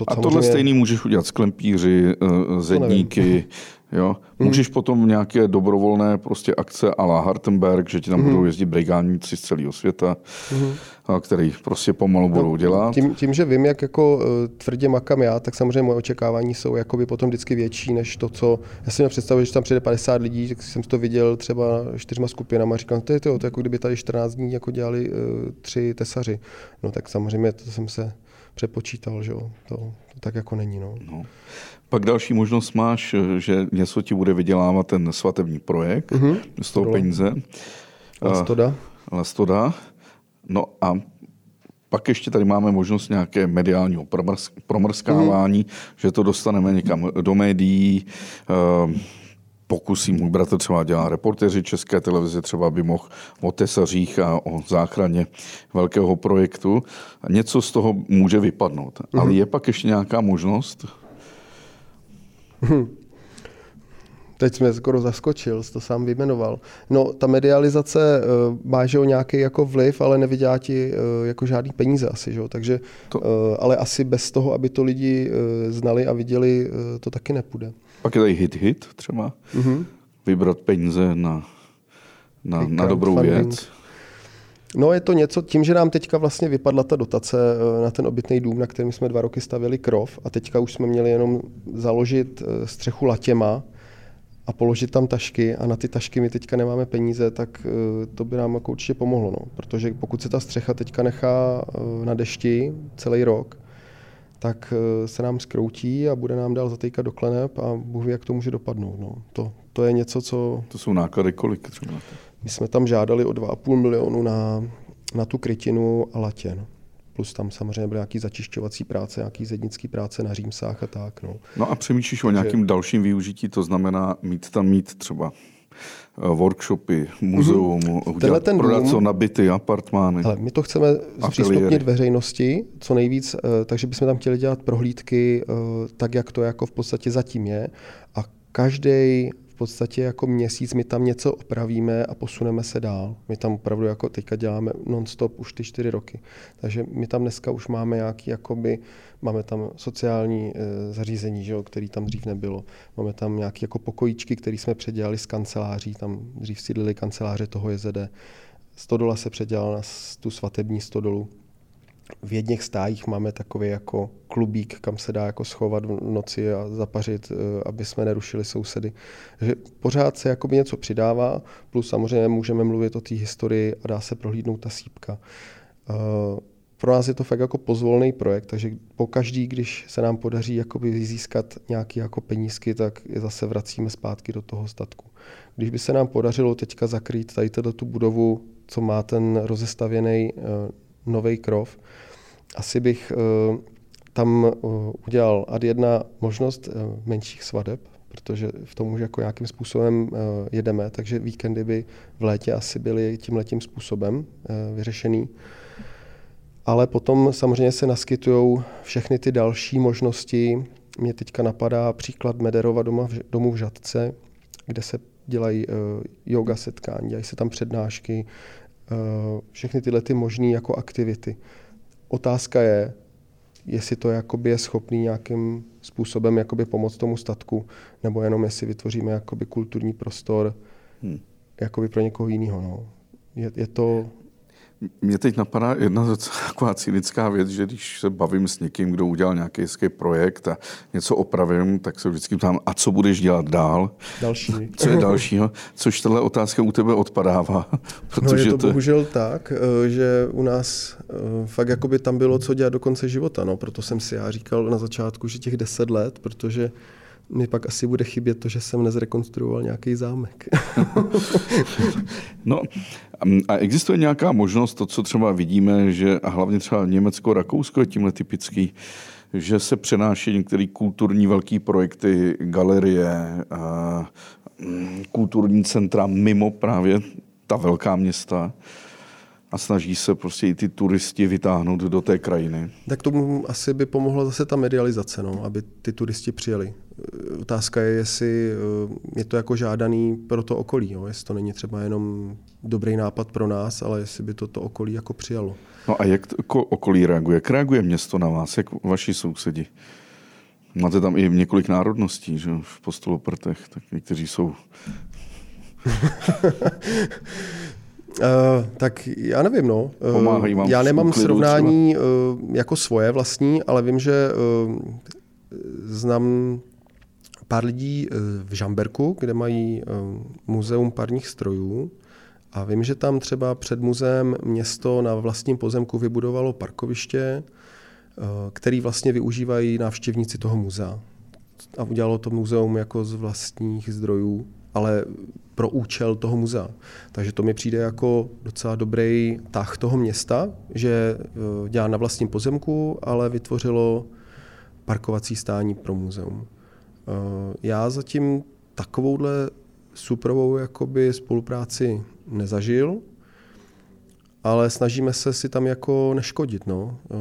to a tohle stejný můžeš udělat s klempíři, zedníky, Jo? Hmm. Můžeš potom nějaké dobrovolné prostě akce a la Hartenberg, že ti tam hmm. budou jezdit brigádníci z celého světa, hmm. a který prostě pomalu no, budou dělat. Tím, tím, že vím, jak jako uh, tvrdě makám já, tak samozřejmě moje očekávání jsou jakoby potom vždycky větší než to, co... Já si mě představuji, že tam přijde 50 lidí, tak jsem to viděl třeba čtyřma skupinama a říkám, to je to, to jako kdyby tady 14 dní jako dělali uh, tři tesaři. No tak samozřejmě to jsem se přepočítal, že jo. To, to tak jako není. No. No. Pak další možnost máš, že něco ti bude vydělávat ten svatební projekt mm-hmm. z toho peníze. Lastoda. Lastoda. No a pak ještě tady máme možnost nějaké mediálního promrskávání, mm-hmm. že to dostaneme někam do médií. Uh, pokusí můj bratr třeba dělá reportéři České televize, třeba by mohl o tesařích a o záchraně velkého projektu. Něco z toho může vypadnout. Mm-hmm. Ale je pak ještě nějaká možnost? Hm. Teď jsme skoro zaskočil, to sám vyjmenoval. No, ta medializace uh, má že nějaký jako vliv, ale nevydělá ti uh, jako žádný peníze asi, že? takže, to... uh, ale asi bez toho, aby to lidi uh, znali a viděli, uh, to taky nepůjde. Pak je tady hit-hit třeba, mm-hmm. vybrat peníze na, na, na dobrou funding. věc. No je to něco, tím, že nám teďka vlastně vypadla ta dotace eh, na ten obytný dům, na kterým jsme dva roky stavili krov a teďka už jsme měli jenom založit eh, střechu latěma a položit tam tašky a na ty tašky my teďka nemáme peníze, tak eh, to by nám jako určitě pomohlo. No. Protože pokud se ta střecha teďka nechá na dešti celý rok, tak se nám skroutí a bude nám dál zatýkat do kleneb a Bůh ví, jak to může dopadnout. No. To, to je něco, co... To jsou náklady kolik třeba? My jsme tam žádali o 2,5 milionu na, na tu krytinu a latěn. Plus tam samozřejmě byly nějaké začišťovací práce, nějaké zednické práce na římsách a tak. No, no a přemýšlíš Takže... o nějakém dalším využití, to znamená mít tam mít třeba eh, workshopy, muzeum, mm-hmm. udělat, ten prodat co nabyty, apartmány. Ale my to chceme zpřístupnit veřejnosti co nejvíc, eh, takže bychom tam chtěli dělat prohlídky eh, tak, jak to jako v podstatě zatím je. A každý podstatě jako měsíc my tam něco opravíme a posuneme se dál. My tam opravdu jako teďka děláme non-stop už ty čtyři roky. Takže my tam dneska už máme nějaký, jakoby, máme tam sociální e, zařízení, že jo, který tam dřív nebylo. Máme tam nějaké jako pokojíčky, které jsme předělali z kanceláří, tam dřív sídlili kanceláře toho JZD. Stodola se předělala na tu svatební stodolu v jedných stájích máme takový jako klubík, kam se dá jako schovat v noci a zapařit, eh, aby jsme nerušili sousedy. Takže pořád se jako něco přidává, plus samozřejmě můžeme mluvit o té historii a dá se prohlídnout ta sípka. Eh, pro nás je to fakt jako pozvolný projekt, takže po každý, když se nám podaří jakoby získat nějaké jako penízky, tak je zase vracíme zpátky do toho statku. Když by se nám podařilo teďka zakrýt tady tu budovu, co má ten rozestavěný eh, nový krov, asi bych uh, tam uh, udělal ad jedna možnost uh, menších svadeb, protože v tom už jako nějakým způsobem jedeme, takže víkendy by v létě asi byly tím letím způsobem vyřešený. Ale potom samozřejmě se naskytují všechny ty další možnosti. Mně teďka napadá příklad Mederova doma v, domu v Žadce, kde se dělají yoga setkání, dělají se tam přednášky, všechny tyhle ty možné jako aktivity. Otázka je, jestli to jakoby je schopný nějakým způsobem jakoby pomoct tomu statku, nebo jenom jestli vytvoříme jakoby kulturní prostor hmm. jakoby pro někoho jiného. No. Je, je to mě teď napadá jedna taková cynická věc, že když se bavím s někým, kdo udělal nějaký hezký projekt a něco opravím, tak se vždycky ptám, a co budeš dělat dál? Další. Co je dalšího? Což tahle otázka u tebe odpadává. Protože no je to, to bohužel tak, eh, že u nás eh, fakt jako by tam bylo co dělat do konce života. No. Proto jsem si já říkal na začátku, že těch deset let, protože mi pak asi bude chybět to, že jsem nezrekonstruoval nějaký zámek. no a existuje nějaká možnost, to, co třeba vidíme, že a hlavně třeba Německo, Rakousko je tímhle typický, že se přenáší některé kulturní velké projekty, galerie, mm, kulturní centra mimo právě ta velká města a snaží se prostě i ty turisti vytáhnout do té krajiny. Tak tomu asi by pomohla zase ta medializace, no, aby ty turisti přijeli. Otázka je, jestli eh, je to jako žádaný pro to okolí, no, jestli to není třeba jenom dobrý nápad pro nás, ale jestli by to to okolí jako přijalo. No a jak to okolí reaguje? Jak reaguje město na vás, jak vaši sousedi? Máte tam i několik národností, že v Postoloprtech, tak někteří jsou Uh, tak já nevím, no. Uh, Pomáhají vám já nemám srovnání uh, jako svoje vlastní, ale vím, že uh, znám pár lidí v Žamberku, kde mají muzeum parních strojů a vím, že tam třeba před muzeem město na vlastním pozemku vybudovalo parkoviště, který vlastně využívají návštěvníci toho muzea. A udělalo to muzeum jako z vlastních zdrojů ale pro účel toho muzea. Takže to mi přijde jako docela dobrý tah toho města, že eh, dělá na vlastním pozemku, ale vytvořilo parkovací stání pro muzeum. Eh, já zatím takovouhle suprovou jakoby spolupráci nezažil, ale snažíme se si tam jako neškodit. No. Eh,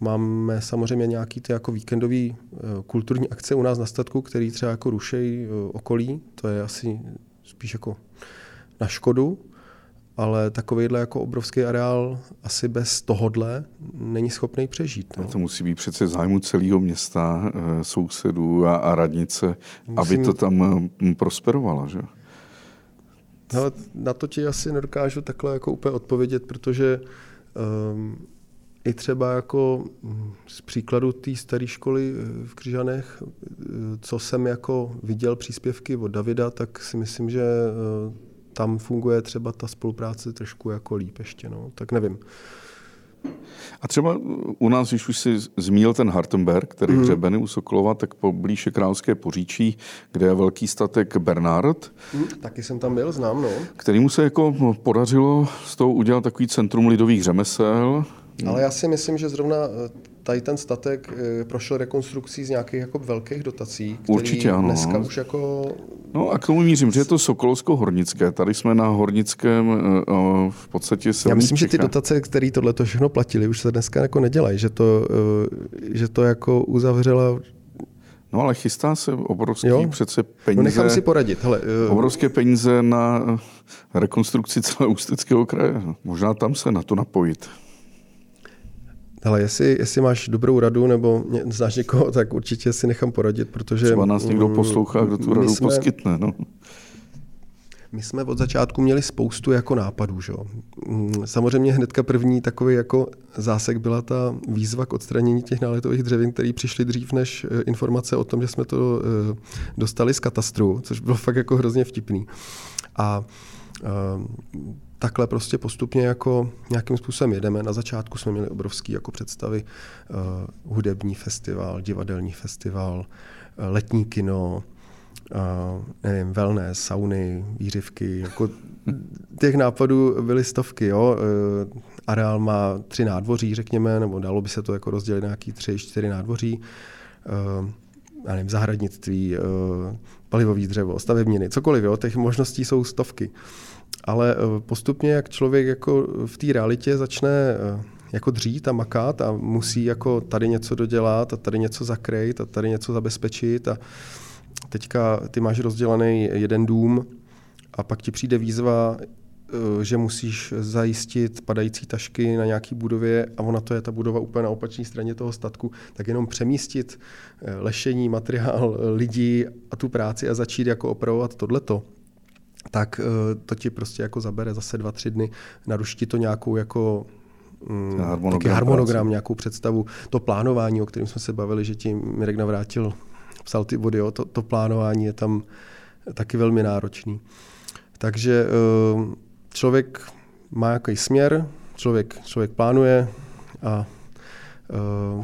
máme samozřejmě nějaký ty jako víkendový eh, kulturní akce u nás na statku, který třeba jako rušejí eh, okolí, to je asi spíš jako na škodu, ale takovýhle jako obrovský areál asi bez tohodle není schopný přežít. No. To musí být přece zájmu celého města, sousedů a, a radnice, Musím... aby to tam prosperovalo. Že? No, na to ti asi nedokážu takhle jako úplně odpovědět, protože um, i třeba jako hm, z příkladu té staré školy eh, v Křižanech, eh, co jsem jako viděl příspěvky od Davida, tak si myslím, že eh, tam funguje třeba ta spolupráce trošku jako líp ještě, no. tak nevím. A třeba u nás, když už si zmínil ten Hartenberg, který mm. hřebeny u Sokolova, tak poblíž Královské poříčí, kde je velký statek Bernard. Mm, taky jsem tam byl, znám, no. Kterýmu se jako podařilo s tou udělat takový centrum lidových řemesel. Ale já si myslím, že zrovna eh, tady ten statek eh, prošel rekonstrukcí z nějakých jako velkých dotací, který Určitě, ano. dneska už jako... No a k tomu mířím, že je to Sokolovsko-Hornické. Tady jsme na Hornickém eh, v podstatě Já myslím, že ty dotace, které tohle všechno platili, už se dneska jako nedělají, že to, že to jako uzavřela No ale chystá se obrovský jo? přece peníze. No nechám si poradit. Hele, uh... Obrovské peníze na rekonstrukci celého Ústeckého kraje. Možná tam se na to napojit. Ale jestli, jestli máš dobrou radu nebo znáš někoho, tak určitě si nechám poradit, protože... Třeba nás někdo mm, poslouchá, kdo tu radu jsme, poskytne. No. My jsme od začátku měli spoustu jako nápadů. Že? Mm, samozřejmě hnedka první takový jako zásek byla ta výzva k odstranění těch náletových dřevin, které přišly dřív než eh, informace o tom, že jsme to eh, dostali z katastru, což bylo fakt jako hrozně vtipný. A eh, takhle prostě postupně jako nějakým způsobem jedeme. Na začátku jsme měli obrovský jako představy, uh, hudební festival, divadelní festival, uh, letní kino, uh, nevím, wellness, sauny, výřivky, jako těch nápadů byly stovky, jo. Uh, areál má tři nádvoří, řekněme, nebo dalo by se to jako rozdělit na nějaký tři, čtyři nádvoří. Uh, nevím, zahradnictví, palivový dřevo, stavebniny, cokoliv, jo, těch možností jsou stovky. Uh, ale eh, postupně, jak člověk jako v té realitě začne eh, jako dřít a makat a musí jako tady něco dodělat a tady něco zakrejt a tady něco zabezpečit a teďka ty máš rozdělaný jeden dům a pak ti přijde výzva, eh, že musíš zajistit padající tašky na nějaký budově a ona to je ta budova úplně na opačné straně toho statku, tak jenom přemístit lešení, materiál, lidi a tu práci a začít jako opravovat tohleto tak eh, to ti prostě jako zabere zase dva, tři dny, naruší to nějakou jako mm, harmonogram, harmonogram nějakou představu. To plánování, o kterém jsme se bavili, že ti Mirek navrátil, psal ty body, jo, to, to plánování je tam taky velmi náročný. Takže eh, člověk má nějaký směr, člověk, člověk plánuje a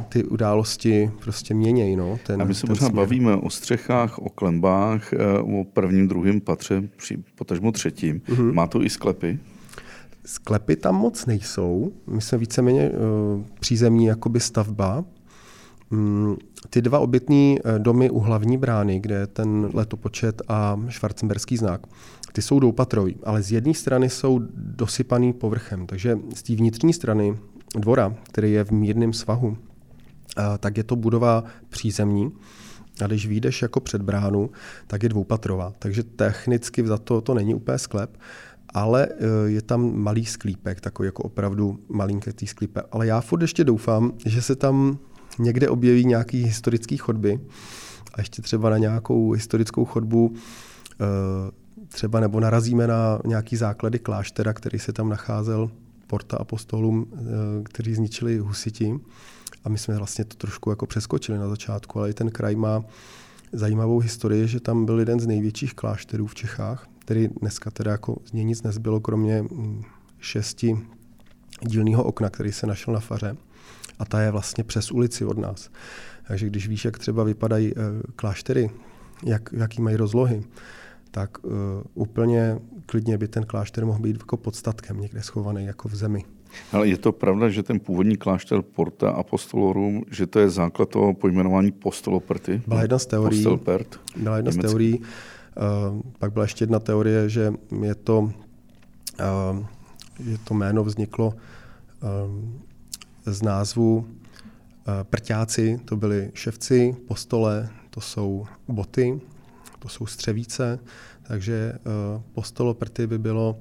ty události prostě měnějí. No, ten, a my se možná bavíme o střechách, o klembách, o prvním, druhém patře, potažmo třetím. Mm-hmm. Má to i sklepy? Sklepy tam moc nejsou. My jsme víceméně uh, přízemní jakoby stavba. Mm, ty dva obytní eh, domy u hlavní brány, kde je ten letopočet a švarcemberský znak, ty jsou doupatrový, ale z jedné strany jsou dosypaný povrchem, takže z té vnitřní strany dvora, který je v mírném svahu, tak je to budova přízemní. A když vyjdeš jako před bránu, tak je dvoupatrová. Takže technicky za to to není úplně sklep, ale eh, je tam malý sklípek, takový jako opravdu malinký sklípek. Ale já furt ještě doufám, že se tam někde objeví nějaký historický chodby a ještě třeba na nějakou historickou chodbu eh, třeba nebo narazíme na nějaký základy kláštera, který se tam nacházel porta apostolům, eh, kteří zničili husiti. A my jsme vlastně to trošku jako přeskočili na začátku, ale i ten kraj má zajímavou historii, že tam byl jeden z největších klášterů v Čechách, který dneska teda jako z něj nic nezbylo, kromě mm, šesti dílného okna, který se našel na faře. A ta je vlastně přes ulici od nás. Takže když víš, jak třeba vypadají eh, kláštery, jak, jaký mají rozlohy, tak uh, úplně klidně by ten klášter mohl být jako podstatkem někde schovaný jako v zemi. Ale je to pravda, že ten původní klášter Porta Apostolorum, že to je základ toho pojmenování Postoloperty? Byla jedna z teorií. Postelpert, byla jedna z teorií. Uh, pak byla ještě jedna teorie, že je to, uh, je to jméno vzniklo uh, z názvu uh, prťáci, to byli ševci, postole, to jsou boty, to jsou střevíce, takže uh, Postoloprty by bylo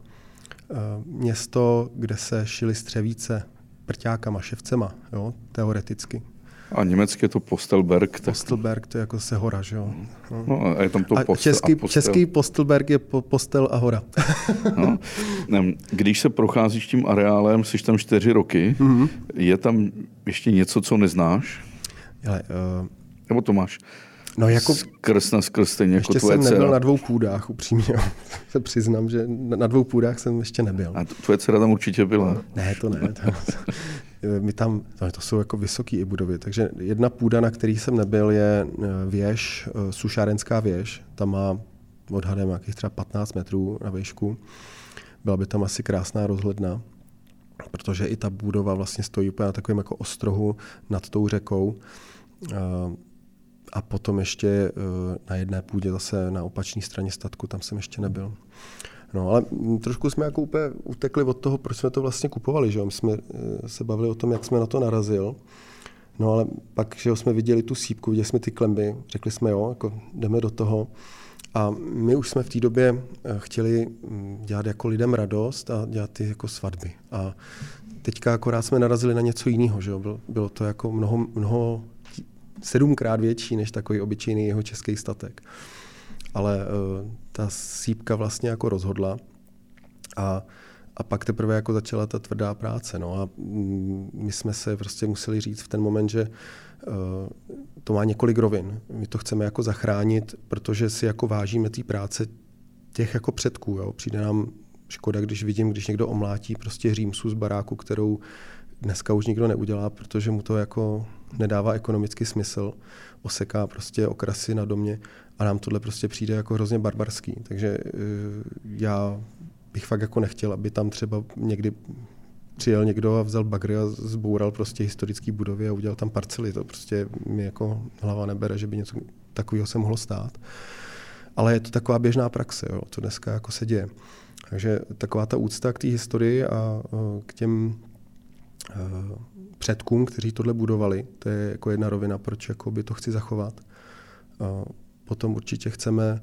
uh, město, kde se šily střevíce prťákama, ševcema, jo, teoreticky. A německy je to Postelberg. Postelberg, to je jako se hora, že jo. No. no a je tam to a postel český, a postel. český Postelberg je po, postel a hora. no. Když se procházíš tím areálem, jsi tam čtyři roky, mm-hmm. je tam ještě něco, co neznáš? Hele, uh... Nebo to máš? No jako... Skrz na skrz stejně jako ještě tvoje jsem nebyl na dvou půdách, upřímně. se přiznám, že na dvou půdách jsem ještě nebyl. A tvoje dcera tam určitě byla. Ne, to ne. To, my tam, to jsou jako vysoké i budovy, takže jedna půda, na který jsem nebyl, je eh, věž, eh, Sušárenská věž. Tam má odhadem nějakých třeba 15 metrů na výšku. Byla by tam asi krásná rozhledna, protože i ta budova vlastně stojí úplně na takovém jako ostrohu nad tou řekou. A potom ještě eh, na jedné půdě zase na opačné straně statku, tam jsem ještě nebyl. No ale trošku jsme jako úplně utekli od toho, proč jsme to vlastně kupovali. Že? My jsme eh, se bavili o tom, jak jsme na to narazil. No ale pak, že jsme viděli tu sípku, viděli jsme ty klemby, řekli jsme jo, jako jdeme do toho. A my už jsme v té době eh, chtěli mm, dělat jako lidem radost a dělat ty jako svatby. A teďka akorát jsme narazili na něco jiného, že jo? Bylo to jako mnoho, mnoho sedmkrát větší než takový obyčejný jeho český statek. Ale uh, ta sípka vlastně jako rozhodla a, a pak teprve jako začala ta tvrdá práce. No a mm, my jsme se prostě museli říct v ten moment, že uh, to má několik rovin. My to chceme jako zachránit, protože si jako vážíme té práce těch jako předků. Jo. Přijde nám škoda, když vidím, když někdo omlátí prostě římsu z baráku, kterou dneska už nikdo neudělá, protože mu to jako nedává ekonomický smysl, oseká prostě okrasy na domě a nám tohle prostě přijde jako hrozně barbarský. Takže eh, já bych fakt jako nechtěl, aby tam třeba někdy přijel někdo a vzal bagry a zboural prostě historický budovy a udělal tam parcely. To prostě mi jako hlava nebere, že by něco takového se mohlo stát. Ale je to taková běžná praxe, jo, co dneska jako se děje. Takže taková ta úcta k té historii a k těm Eh, předkům, kteří tohle budovali. To je jako jedna rovina, proč by to chci zachovat. Potom určitě chceme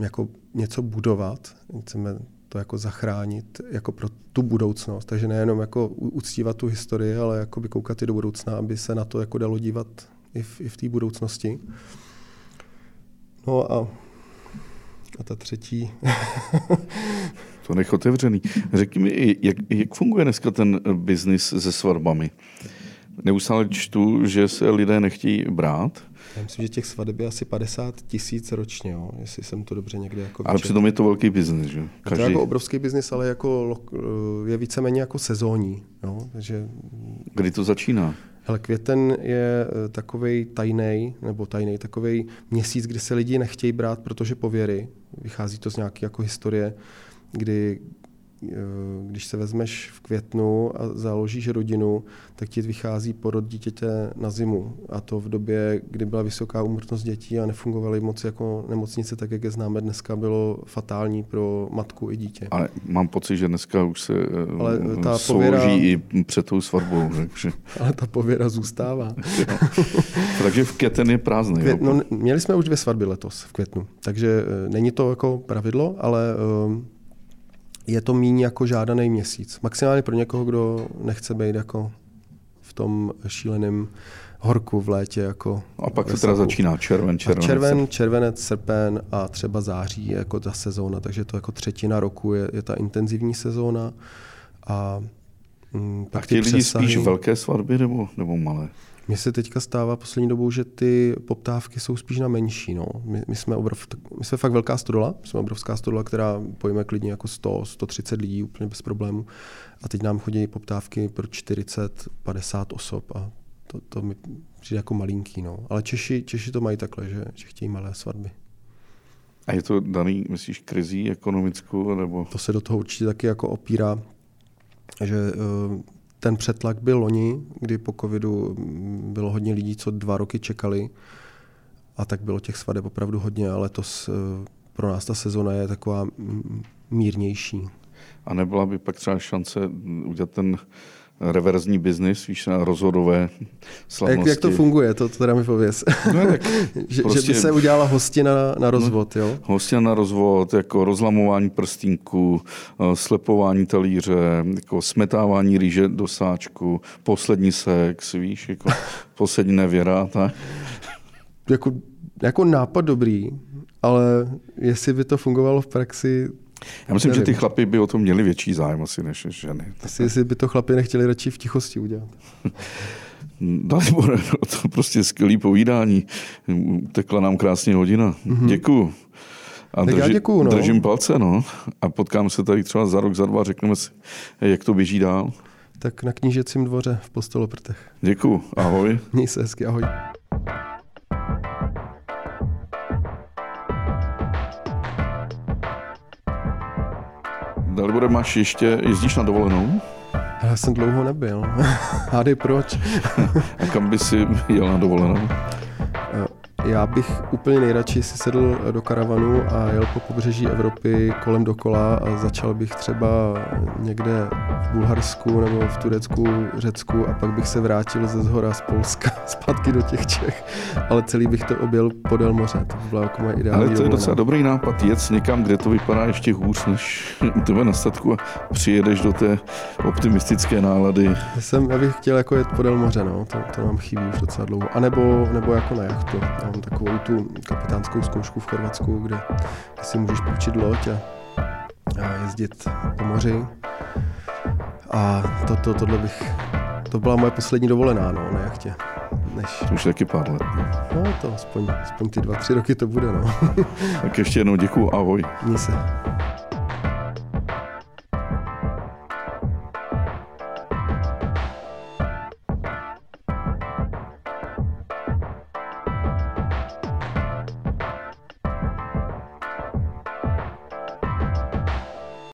jako něco budovat, chceme to jako zachránit jako pro tu budoucnost. Takže nejenom jako uctívat tu historii, ale jako by koukat i do budoucna, aby se na to jako dalo dívat i v, i v té budoucnosti. No a, a ta třetí To nech otevřený. Řekni mi, jak, jak funguje dneska ten biznis se svatbami? Neustále čtu, že se lidé nechtějí brát. Já myslím, že těch svadeb je asi 50 tisíc ročně, jo, jestli jsem to dobře někde jako Ale přitom je to velký biznis, že? Každý... Je to jako obrovský biznis, ale jako je víceméně jako sezónní. Jo? Takže Kdy to začíná? Hele, květen je eh, takový tajný, nebo tajný, takový měsíc, kdy se lidi nechtějí brát, protože pověry. Vychází to z nějaké jako historie, kdy když se vezmeš v květnu a založíš rodinu, tak ti vychází porod dítěte na zimu. A to v době, kdy byla vysoká úmrtnost dětí a nefungovaly moc jako nemocnice, tak jak je známe dneska, bylo fatální pro matku i dítě. Ale mám pocit, že dneska už se eh, Ale ta pověra... i před tou svatbou. Takže... Ale ta pověra zůstává. takže v květen je prázdný. Květ... No, měli jsme už dvě svatby letos v květnu, takže eh, není to jako pravidlo, ale je to méně jako žádaný měsíc. Maximálně pro někoho, kdo nechce být jako v tom šíleném horku v létě. Jako a pak se teda začíná červen, červenec. červen, červenec, srpen a třeba září je jako ta sezóna, takže to jako třetina roku je, je ta intenzivní sezóna. A, mm, pak a ti lidi přesahy... spíš velké svatby nebo, nebo malé? Mně se teďka stává poslední dobou, že ty poptávky jsou spíš na menší. No. My, my, jsme obrov, my jsme fakt velká stodola, jsme obrovská stodola, která pojme klidně jako 100, 130 lidí úplně bez problémů. A teď nám chodí poptávky pro 40, 50 osob a to, to mi přijde jako malinký. No. Ale Češi, Češi to mají takhle, že, že chtějí malé svatby. A je to daný, myslíš, krizí ekonomickou? Nebo? To se do toho určitě taky jako opírá, že uh, ten přetlak byl loni, kdy po covidu bylo hodně lidí, co dva roky čekali a tak bylo těch svadeb opravdu hodně, ale letos eh, pro nás ta sezona je taková mírnější. A nebyla by pak třeba šance udělat ten reverzní biznis, víš, na rozhodové slavnosti. Jak, jak to funguje, to, to teda mi pověz. No, tak že, prostě že by se udělala hostina na, na rozvod, no, jo? Hostina na rozvod, jako rozlamování prstínku, eh, slepování talíře, jako smetávání rýže do sáčku, poslední sex, víš, jako poslední nevěra, tak. Jako, jako nápad dobrý, ale jestli by to fungovalo v praxi, já myslím, nevím. že ty chlapy by o tom měli větší zájem asi než ženy. Asi jestli by to chlapy nechtěli radši v tichosti udělat. Dalibore, no to prostě skvělý povídání. Tekla nám krásně hodina. Mm-hmm. Děkuju. A tak drži, děkuju, no. držím palce, no. A potkáme se tady třeba za rok, za dva, řekneme si, jak to běží dál. Tak na knížecím dvoře v Postoloprtech. Děkuju, ahoj. Měj se hezky, ahoj. Dalibore, máš ještě, jezdíš na dovolenou? Já jsem dlouho nebyl. Hádej proč. A kam by si jel na dovolenou? Já bych úplně nejradši si sedl do karavanu a jel po pobřeží Evropy kolem dokola a začal bych třeba někde v Bulharsku nebo v Turecku, Řecku a pak bych se vrátil ze zhora z Polska zpátky do těch Čech. Ale celý bych to objel podél moře. To by byla jako moje ideální Ale to je docela dobrý nápad. Jet někam, kde to vypadá ještě hůř než u tebe na statku a přijedeš do té optimistické nálady. Já, jsem, já bych chtěl jako jet podél moře, no. to, to nám chybí už docela dlouho. A nebo, nebo jako na jachtu. Mám takovou tu kapitánskou zkoušku v Chorvatsku, kde, kde si můžeš půjčit loď a, a jezdit po moři. A to, to, tohle bych, to byla moje poslední dovolená no, na jachtě. Než... To už taky pár let. No, no to aspoň, aspoň ty dva, tři roky to bude. No. tak ještě jednou děkuju, ahoj. Měj se.